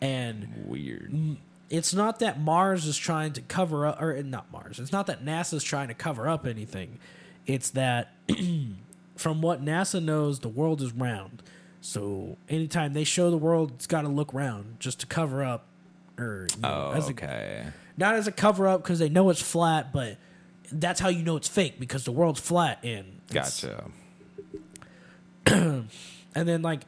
and weird. it's not that Mars is trying to cover up, or not Mars. It's not that NASA's trying to cover up anything. It's that from what NASA knows, the world is round. So anytime they show the world, it's got to look round just to cover up, or you know, Oh, as a, okay. not as a cover up because they know it's flat, but that's how you know it's fake because the world's flat and Gotcha. and then like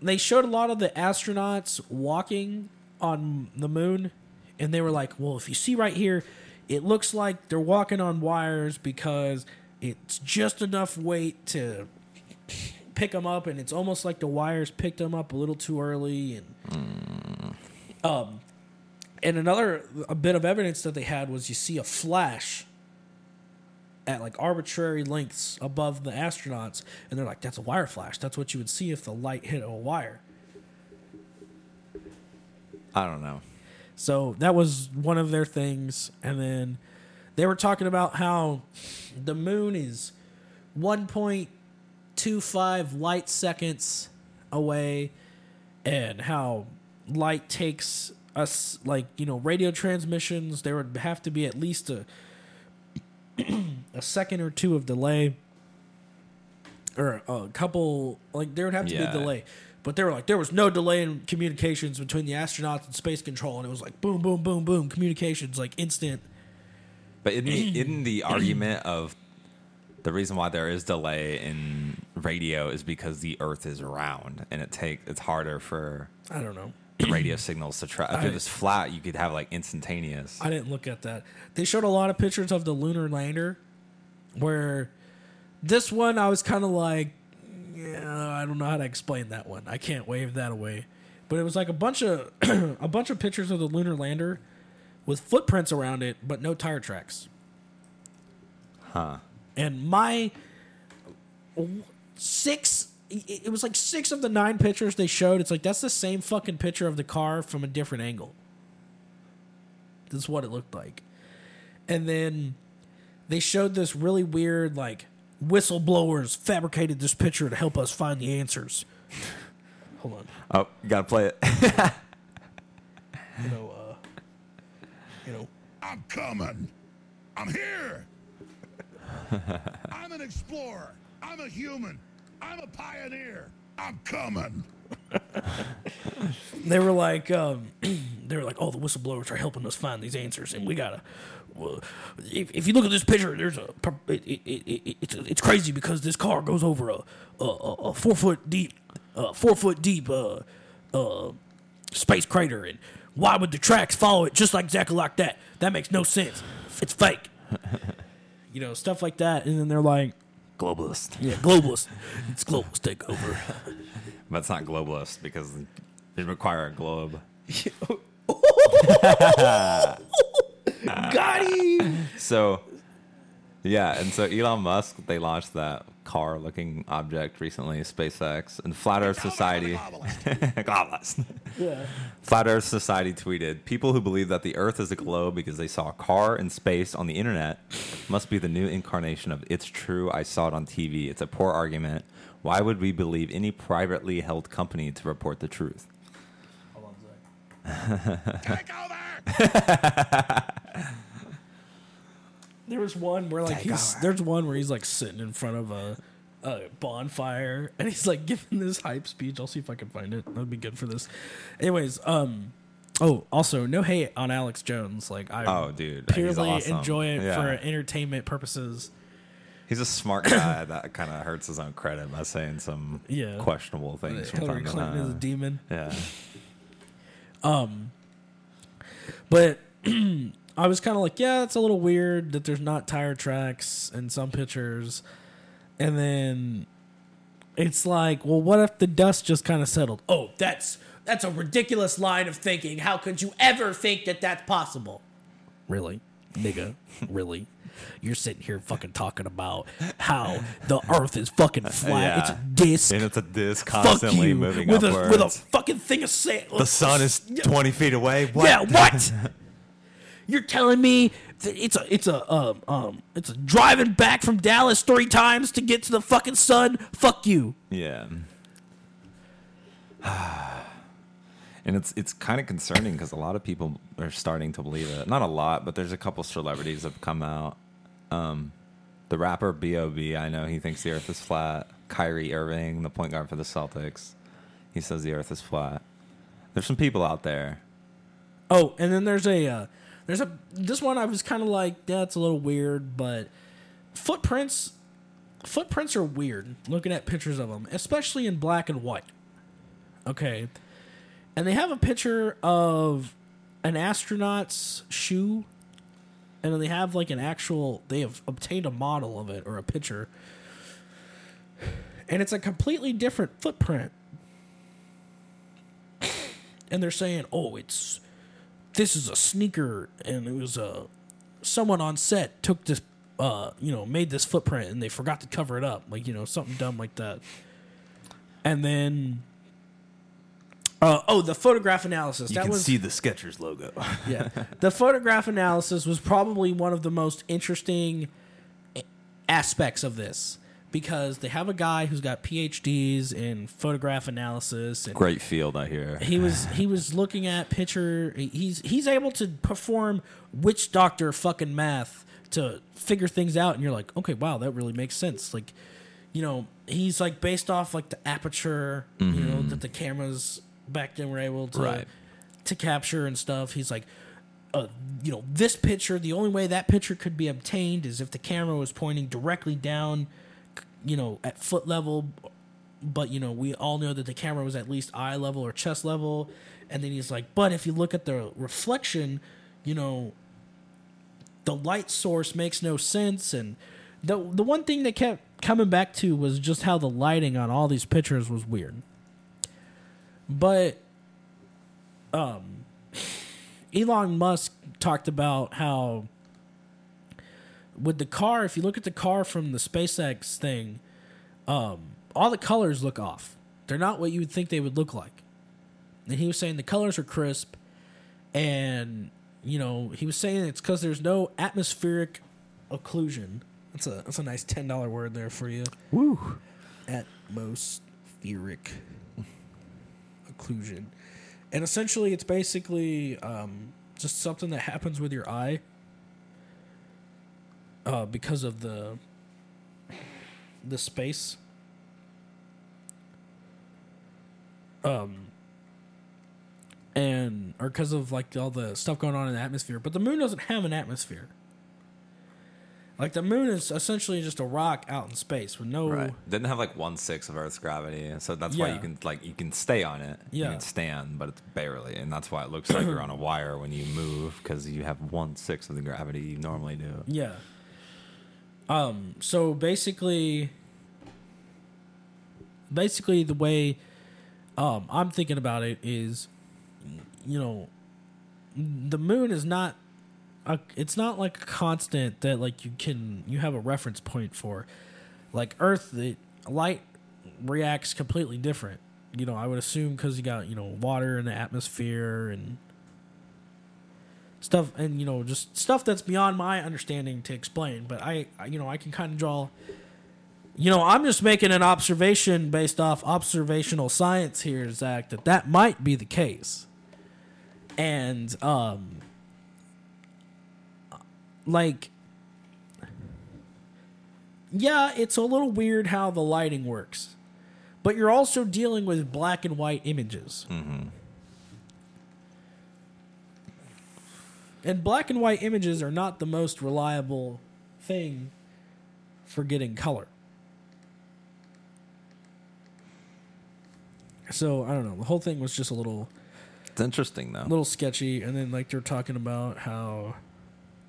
they showed a lot of the astronauts walking on the moon and they were like well if you see right here it looks like they're walking on wires because it's just enough weight to pick them up and it's almost like the wires picked them up a little too early and um and another a bit of evidence that they had was you see a flash at like arbitrary lengths above the astronauts, and they're like, "That's a wire flash. That's what you would see if the light hit a wire." I don't know. So that was one of their things, and then they were talking about how the moon is 1.25 light seconds away, and how light takes us like you know radio transmissions. There would have to be at least a a second or two of delay or a couple like there would have to be a delay. But they were like there was no delay in communications between the astronauts and space control and it was like boom boom boom boom communications like instant. But isn't the, isn't the argument of the reason why there is delay in radio is because the Earth is round and it take it's harder for i don't know radio signals to try. If I- it was flat, you could have like instantaneous. i didn't look at that they showed a lot of pictures of the lunar lander where this one i was kind of like yeah i don't know how to explain that one i can't wave that away but it was like a bunch of a bunch of pictures of the lunar lander with footprints around it but no tire tracks Huh. and my six it it was like six of the nine pictures they showed it's like that's the same fucking picture of the car from a different angle this is what it looked like and then they showed this really weird like whistleblowers fabricated this picture to help us find the answers hold on Oh, you gotta play it. you know uh you know I'm coming. I'm here. I'm an explorer. I'm a human. I'm a pioneer. I'm coming. they were like, um, they were like, oh, the whistleblowers are helping us find these answers, and we gotta. Well, if, if you look at this picture, there's a it, it, it, it, it's it's crazy because this car goes over a a, a, four foot deep, four foot deep uh, uh, space crater, and why would the tracks follow it just like exactly like that? That makes no sense. It's fake. you know, stuff like that, and then they're like, globalist. yeah, globalist. It's globalist takeover. But it's not globalist because it require a globe. Got him. So, yeah, and so Elon Musk they launched that car-looking object recently, SpaceX, and Flat Earth Society. Globalist. Yeah. Flat Earth Society tweeted, "People who believe that the Earth is a globe because they saw a car in space on the internet must be the new incarnation of it's true. I saw it on TV. It's a poor argument. Why would we believe any privately held company to report the truth?" Take over. There was one where like he's there's one where he's like sitting in front of a, a bonfire and he's like giving this hype speech. I'll see if I can find it. That'd be good for this. Anyways, um oh also no hate on Alex Jones. Like I Oh, dude, purely awesome. enjoy it Yeah. for entertainment purposes. He's a smart guy that kind of hurts his own credit by saying some Yeah. questionable things from Hillary time to Clinton is a demon. Yeah. um, But I was kind of like, yeah, it's a little weird that there's not tire tracks in some pictures. And then it's like, well, what if the dust just kind of settled? Oh, that's that's a ridiculous line of thinking. How could you ever think that that's possible? Really, nigga, really? You're sitting here fucking talking about how the Earth is fucking flat. It's a disc. And it's a disc Fuck constantly you. moving with upwards. a with a fucking thing of sand. the sun is 20 feet away. What? Yeah, what? You're telling me that it's a it's a um um it's a driving back from Dallas three times to get to the fucking sun? Fuck you. Yeah. And it's it's kind of concerning because a lot of people are starting to believe it. Not a lot, but there's a couple celebrities that have come out. Um, the rapper B.O.B. I know he thinks the Earth is flat. Kyrie Irving, the point guard for the Celtics, he says the Earth is flat. There's some people out there. Oh, and then there's a uh, there's a this one I was kind of like yeah, it's a little weird, but footprints footprints are weird. Looking at pictures of them, especially in black and white. Okay, and they have a picture of an astronaut's shoe, and then they have like an actual they have obtained a model of it or a picture, and it's a completely different footprint. And they're saying, "Oh, it's this is a sneaker and it was a someone on set took this uh you know made this footprint and they forgot to cover it up like you know something dumb like that. And then uh, oh the photograph analysis. You that can was see the Skechers logo. yeah. The photograph analysis was probably one of the most interesting aspects of this because they have a guy who's got phds in photograph analysis and Great field, I hear. he was he was looking at picture he's he's able to perform witch doctor fucking math to figure things out and you're like okay wow that really makes sense like you know he's like based off like the aperture you know that the cameras back then were able to Right. to capture and stuff he's like uh, you know this picture the only way that picture could be obtained is if the camera was pointing directly down you know at foot level but you know we all know that the camera was at least eye level or chest level. And then he's like but if you look at the reflection you know the light source makes no sense. And the the one thing that kept coming back to was just how the lighting on all these pictures was weird. But um Elon Musk talked about how with the car if you look at the car from the SpaceX thing um, all the colors look off. They're not what you would think they would look like. And he was saying the colors are crisp, and you know he was saying it's because there's no atmospheric occlusion. That's a that's a nice ten dollar word there for you. Woo. Atmospheric occlusion, and essentially it's basically um, just something that happens with your eye uh, because of the the space. Um, and or because of like all the stuff going on in the atmosphere, but the moon doesn't have an atmosphere. Like the moon is essentially just a rock out in space with no. Right. Didn't have like one sixth of Earth's gravity, so that's why you can like you can stay on it. You Yeah. can stand, but it's barely, and that's why it looks like you're on a wire when you move because you have one sixth of the gravity you normally do. Yeah. Um. So basically, basically the way um I'm thinking about it is, you know, the moon is not a, it's not like a constant that like you can you have a reference point for. Like Earth, the light reacts completely different. You know, I would assume because you got you know water in the atmosphere and stuff and you know just stuff that's beyond my understanding to explain but i you know i can kind of draw you know i'm just making an observation based off observational science here zach that that might be the case. And um like yeah it's a little weird how the lighting works but you're also dealing with black and white images and black and white images are not the most reliable thing for getting color. So I don't know. The whole thing was just a little, It's interesting though. a little sketchy. And then like they're talking about how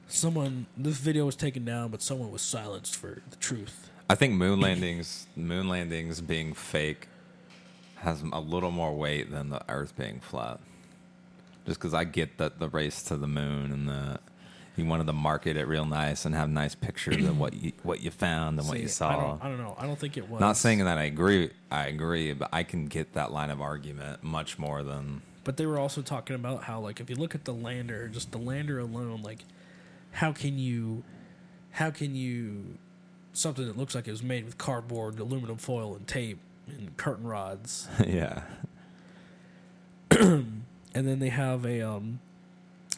someone this video was taken down, but someone was silenced for the truth. I think moon landings, moon landings being fake, has a little more weight than the Earth being flat. Just because I get that the race to the moon and the you wanted to market it real nice and have nice pictures of what you what you found and what you See, I saw. don't, I don't know. I don't think it was. Not saying that I agree. I agree, but I can get that line of argument much more than But they were also talking about how, like, if you look at the lander, just the lander alone, like, how can you, how can you, something that looks like it was made with cardboard, aluminum foil, and tape and curtain rods, yeah. and then they have a, um,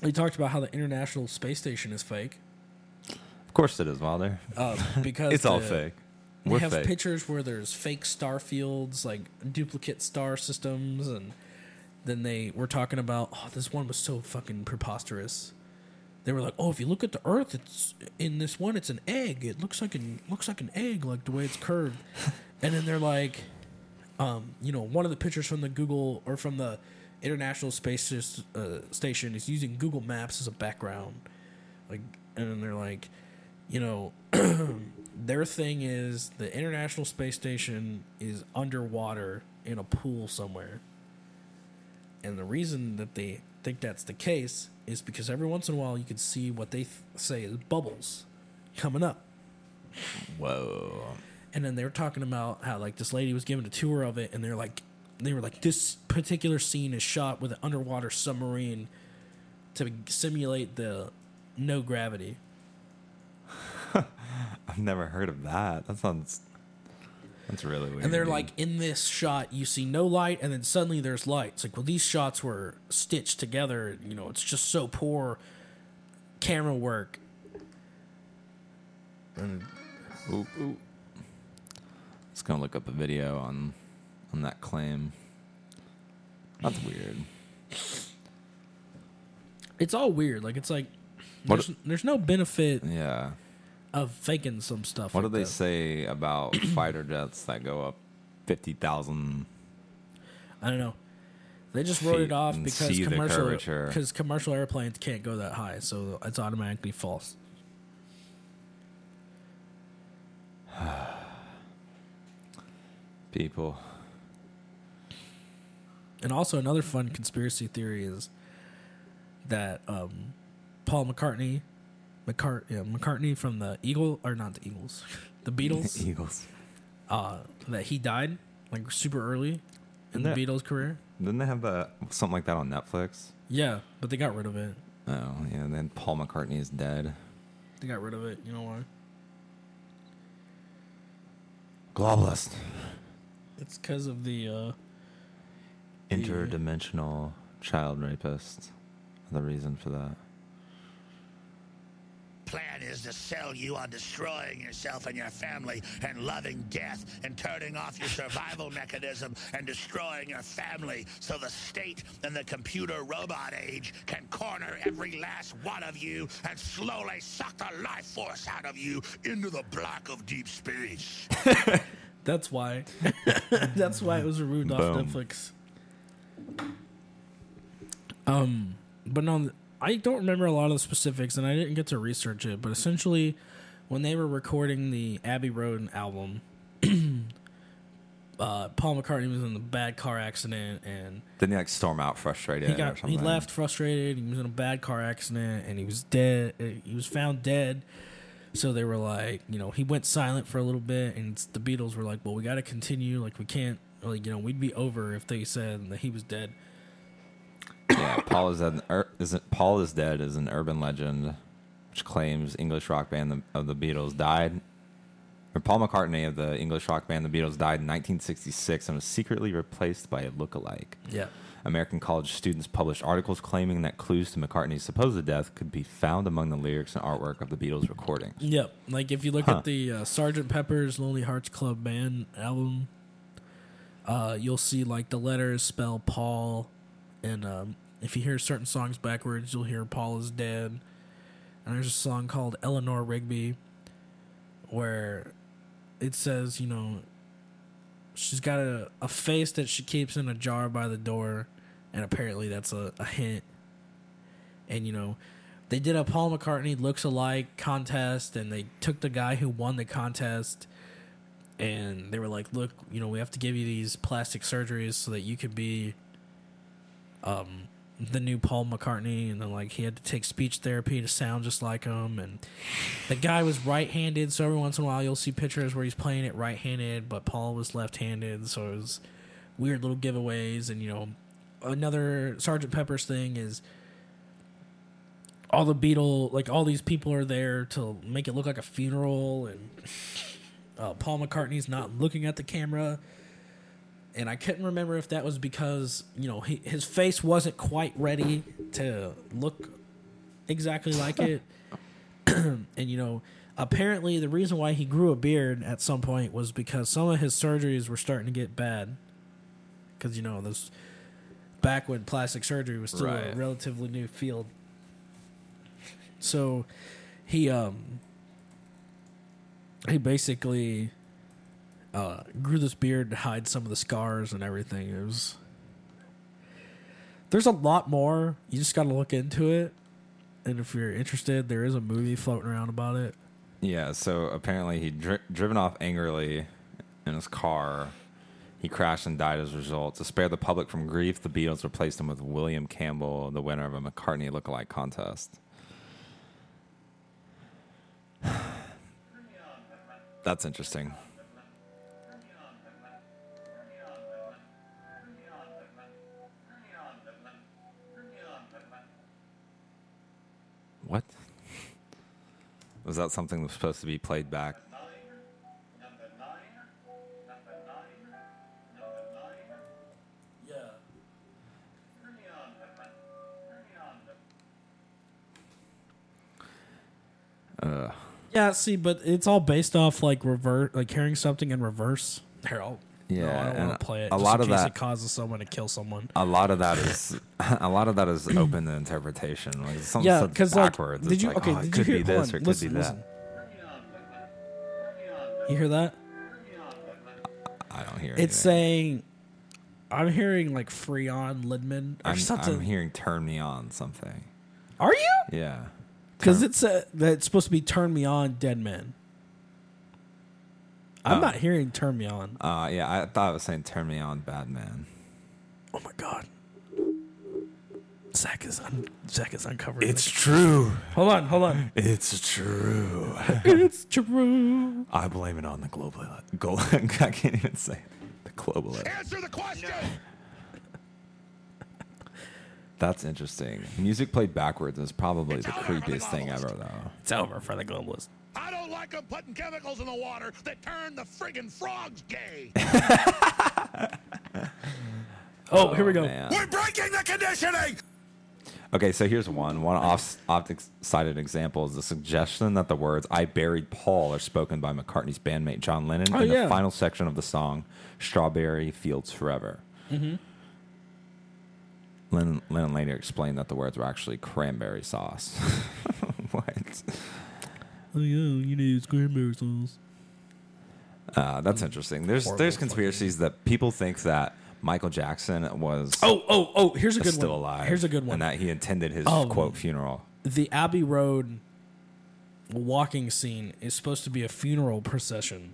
they talked about how the International Space Station is fake, Of course it is, Wilder. uh, because It's all fake. They We're have fake. pictures where there's fake star fields, like duplicate star systems, and then they were talking about, oh, this one was so fucking preposterous. They were like, oh, if you look at the Earth, it's in this one, it's an egg. It looks like an looks like an egg, like the way it's curved. and then they're like, um, you know, one of the pictures from the Google or from the International Space uh, Station is using Google Maps as a background, like, and then they're like, you know, their thing is the International Space Station is underwater in a pool somewhere. And the reason that they think that's the case is because every once in a while you can see what they th- say is bubbles coming up. Whoa. And then they were talking about how like this lady was given a tour of it and they're like they were like this particular scene is shot with an underwater submarine to simulate the no gravity. I've never heard of that. That sounds. That's really weird. And they're like, in this shot, you see no light, and then suddenly there's light. It's like, well, these shots were stitched together. You know, it's just so poor camera work. And Ooh, ooh. Just gonna look up a video on on that claim. That's weird. it's all weird. Like, it's like, What- there's, there's no benefit Yeah. of faking some stuff. What like do they that. say about fighter jets that go up fifty thousand? I don't know. They just wrote feet it off and because see the commercial curvature. because commercial airplanes can't go that high, so it's automatically false. People. And also another fun conspiracy theory is that um, Paul McCartney, McCart- yeah, McCartney from the Eagle or not the Eagles, the Beatles, Eagles. uh, that he died like super early in Isn't the that- Beatles career. Didn't they have that something like that on Netflix? Yeah, but they got rid of it. Oh, yeah. And then Paul McCartney is dead. They got rid of it. You know why? Globalist. It's because of the uh, Interdimensional child rapist. The reason for that. Plan is to sell you on destroying yourself and your family and loving death and turning off your survival mechanism and destroying your family so the state and the computer robot age can corner every last one of you and slowly suck the life force out of you into the black of deep space. That's why. That's why it was removed off Netflix. Um, but no, I don't remember a lot of the specifics, and I didn't get to research it. But essentially, when they were recording the Abbey Road album, uh, Paul McCartney was in a bad car accident, and Didn't he like storm out frustrated he or got something? he left frustrated. He was in a bad car accident, and he was dead. uh, He was found dead. So they were like, you know, he went silent for a little bit, and the Beatles were like, "Well, we got to continue. Like, we can't, like, you know, we'd be over if they said that he was dead." Yeah, Paul is an ur- isn't Paul is dead is an urban legend, which claims English rock band the, of the Beatles died. Or Paul McCartney of the English rock band the Beatles died in 1966 and was secretly replaced by a look-alike. Yeah, American college students published articles claiming that clues to McCartney's supposed death could be found among the lyrics and artwork of the Beatles recording. yep. Like if you look Huh. at the uh, Sergeant Pepper's Lonely Hearts Club Band album, uh, you'll see like the letters spell Paul, and um, if you hear certain songs backwards, you'll hear Paul is dead. And there's a song called Eleanor Rigby, where it says, you know, she's got a, a face that she keeps in a jar by the door, and apparently that's a, a hint. And you know, they did a Paul McCartney looks alike contest, and they took the guy who won the contest, and they were like, "Look, you know, we have to give you these plastic surgeries so that you could be." Um, the new Paul McCartney, and then like he had to take speech therapy to sound just like him. And the guy was right-handed, so every once in a while you'll see pictures where he's playing it right-handed, but Paul was left-handed, so it was weird little giveaways. And you know, another Sergeant Pepper's thing is all the Beatle, like all these people are there to make it look like a funeral, and uh, Paul McCartney's not looking at the camera. And I couldn't remember if that was because you know he, his face wasn't quite ready to look exactly like it, and you know apparently the reason why he grew a beard at some point was because some of his surgeries were starting to get bad, because you know this back when plastic surgery was still a relatively new field. So he um he basically uh, grew this beard to hide some of the scars and everything. It was. There's a lot more. You just got to look into it, and if you're interested, there is a movie floating around about it. Yeah, so apparently he dri- driven off angrily in his car. He crashed and died as a result. To spare the public from grief, the Beatles replaced him with William Campbell, the winner of a McCartney lookalike contest. That's interesting. What? Was that something that was supposed to be played back? Yeah. See, but it's all based off like reverse, like hearing something in reverse. Here, I'll. no, Yeah, I don't want to play it. a lot of that- it causes someone to kill someone. a lot of that is a lot of that is open to interpretation. Like something Yeah, because like, backwards. did you? like, okay, oh, it did could you hear? be this on, or it could listen, be that. You hear that? I don't hear. It. It's anything. saying, I'm hearing like Freon Lidman or I'm, something. I'm hearing "Turn Me On" something. Are you? Yeah, Because it's uh, that it's supposed to be "Turn Me On, Dead Man." I'm Oh. not hearing "Turn Me On." uh, yeah. I thought I was saying "Turn Me On, Bad Man." Oh my god. Zach is un- Zach is uncovering. it. true. hold on, hold on. It's true. it's true. I blame it on the global. Go- I can't even say it. the global. Answer the question. That's interesting. Music played backwards is probably the It's over for the creepiest thing ever, though. It's over for the globalist. I don't like them putting chemicals in the water that turn the friggin' frogs gay. Oh, here we go. man. We're breaking the conditioning. Okay, so here's one. One off sided example is the suggestion that the words I buried Paul are spoken by McCartney's bandmate John Lennon Oh, in yeah. the final section of the song Strawberry Fields Forever. Mm-hmm. Lennon, Lennon later explained that the words were actually cranberry sauce. what? Oh yeah, you need cranberry sauce. Uh, that's interesting. There's Horrible there's fucking- conspiracies that people think that Michael Jackson was Oh, oh, oh! Here's a good still one. alive. Here's a good one. And that he attended his Um, quote funeral. the Abbey Road walking scene is supposed to be a funeral procession.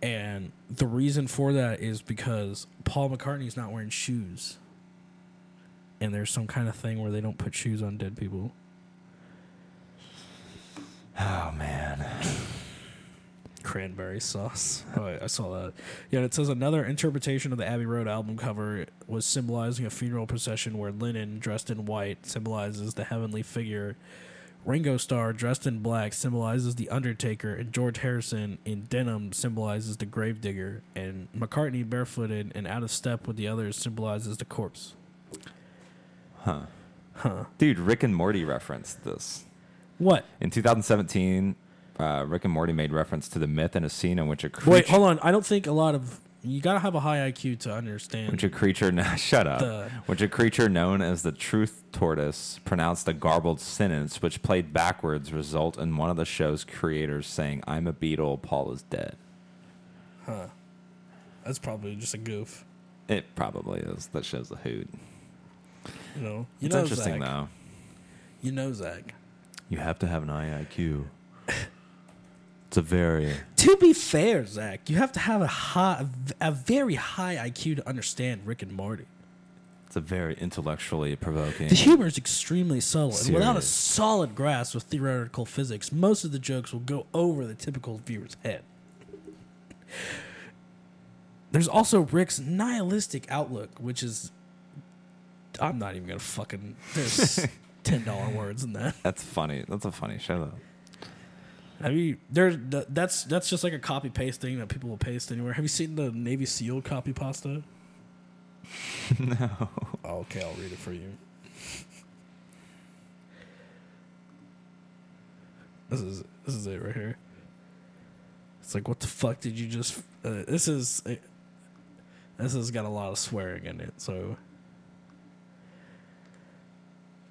And the reason for that is because Paul McCartney's not wearing shoes. And there's some kind of thing where they don't put shoes on dead people. Oh man. Cranberry sauce. Oh, I- I saw that. Yeah, it says another interpretation of the Abbey Road album cover was symbolizing a funeral procession where Lennon, dressed in white, symbolizes the heavenly figure. Ringo Starr, dressed in black, symbolizes the Undertaker, and George Harrison in denim symbolizes the gravedigger, and McCartney, barefooted and out of step with the others, symbolizes the corpse. Dude, Rick and Morty referenced this. What? In 2017, uh, Rick and Morty made reference to the myth in a scene in which a creature, Wait, hold on. I don't think a lot of you gotta have a high IQ to understand. which a creature, shut up, The- which a creature known as the truth tortoise pronounced a garbled sentence, which played backwards, result in one of the show's creators saying, "I'm a beetle, Paul is dead." Huh. That's probably just a goof. It probably is. That shows a hoot. You know, you It's know interesting Zach. though. You know Zach. You have to have an IIQ. It's a very To be fair, Zach, you have to have a high, a very high IQ to understand Rick and Morty. it's a very intellectually provoking. The humor is extremely subtle, and without a solid grasp of theoretical physics, most of the jokes will go over the typical viewer's head. There's also Rick's nihilistic outlook, which is. I'm not even gonna fucking. There's ten dollar words in that. That's funny. That's a funny show though. Have you? There's that's that's just like a copy paste thing that people will paste anywhere. Have you seen the Navy SEAL copy pasta? no. Okay, I'll read it for you. This is this is it right here. It's like, what the fuck did you just? Uh, this is uh, this has got a lot of swearing in it. So,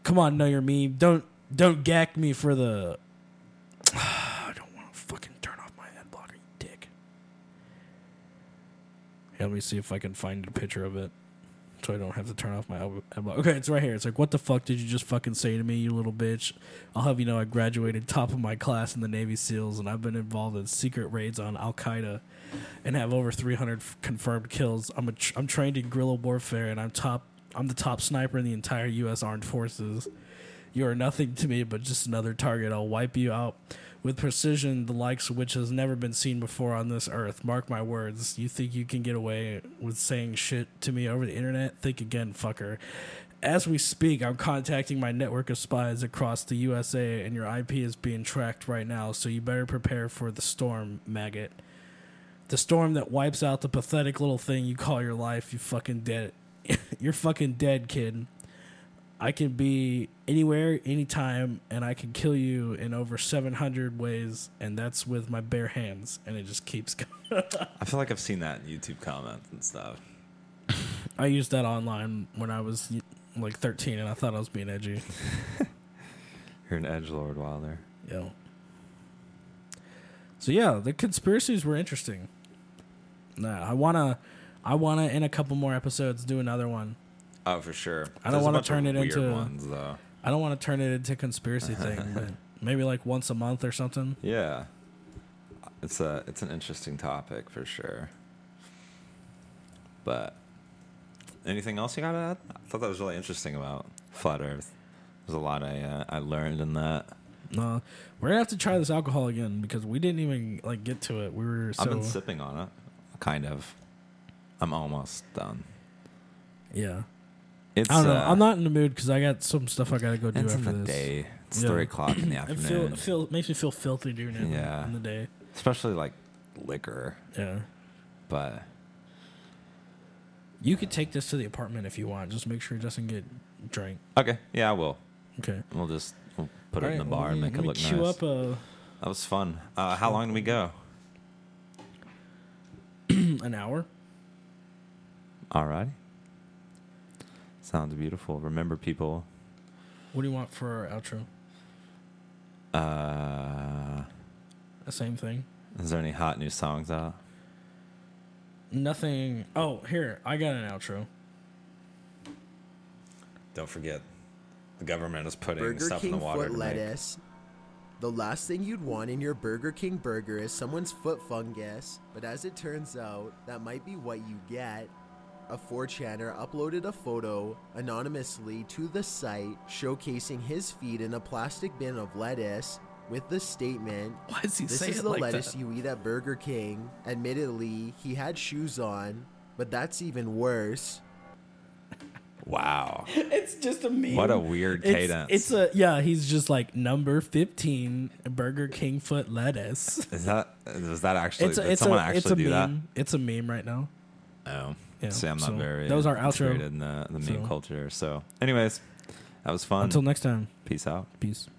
come on, know your meme. Don't don't gack me for the. I don't want to fucking turn off my ad blocker, you dick. Let me see if I can find a picture of it so I don't have to turn off my ad block. Okay, it's right here. It's like, what the fuck did you just fucking say to me, you little bitch? I'll have you know I graduated top of my class in the Navy SEALs, and I've been involved in secret raids on Al Qaeda, and have over 300 f- confirmed kills. I'm a tr- I'm trained in guerrilla warfare, and I'm top. I'm the top sniper in the entire U.S. Armed Forces. You are nothing to me but just another target. I'll wipe you out with precision, the likes of which has never been seen before on this earth. Mark my words. You think you can get away with saying shit to me over the internet? Think again, fucker. As we speak, I'm contacting my network of spies across the USA, and your IP is being tracked right now, so you better prepare for the storm, maggot. The storm that wipes out the pathetic little thing you call your life, you fucking dead. You're fucking dead, kid. I can be anywhere, anytime, and I can kill you in over 700 ways, and that's with my bare hands. And it just keeps going. I feel like I've seen that in YouTube comments and stuff. I used that online when I was like 13, and I thought I was being edgy. You're an edge lord, Wilder. Yeah. So yeah, the conspiracies were interesting. Nah, I wanna, I wanna in a couple more episodes do another one. Oh, for sure. I don't wanna turn it into- ones though. I don't want to turn it into conspiracy thing, but maybe like once a month or something. Yeah, it's a it's an interesting topic for sure. But anything else you got to add? I thought that was really interesting about flat Earth. There's a lot I uh, I learned in that. No, we're gonna have to try this alcohol again because we didn't even like get to it. We were so I've been sipping on it, kind of. I'm almost done. yeah. It's I don't know. uh, I'm not in the mood because I got some stuff I gotta go do It's in after the this. day. It's Yeah. three o'clock in the It feel, afternoon. it feel makes me feel filthy during it Yeah. in the day. Especially like liquor, Yeah. but You could take this to the apartment if you want. Just make sure it doesn't get drank. okay. Yeah, I will. Okay. We'll just we'll put it in the bar and make it look nice. up a That was fun. Uh, how long did we go? an hour. All right. Sounds beautiful. Remember, people. What do you want for our outro? Uh, The same thing. is there any hot new songs out? Nothing. Oh, here I got an outro. Don't forget, the government is putting Burger stuff King in the water foot to make. lettuce. The last thing you'd want in your Burger King burger is someone's foot fungus, but as it turns out, that might be what you get. A 4chaner uploaded a photo anonymously to the site showcasing his feet in a plastic bin of lettuce with the statement, Why does he This is the like lettuce that? you eat at Burger King. Admittedly, he had shoes on, but that's even worse. Wow, It's just a meme. what a weird It's, cadence! it's a yeah. He's just like number fifteen Burger King foot lettuce. is that is that actually? It's a, did it's someone a actually it's a do meme. It's a meme right now. that? Oh, Yeah, see, I'm not so very. that was our outro. in the, the meme So- culture. So, anyways, that was fun. Until next time. Peace out. Peace.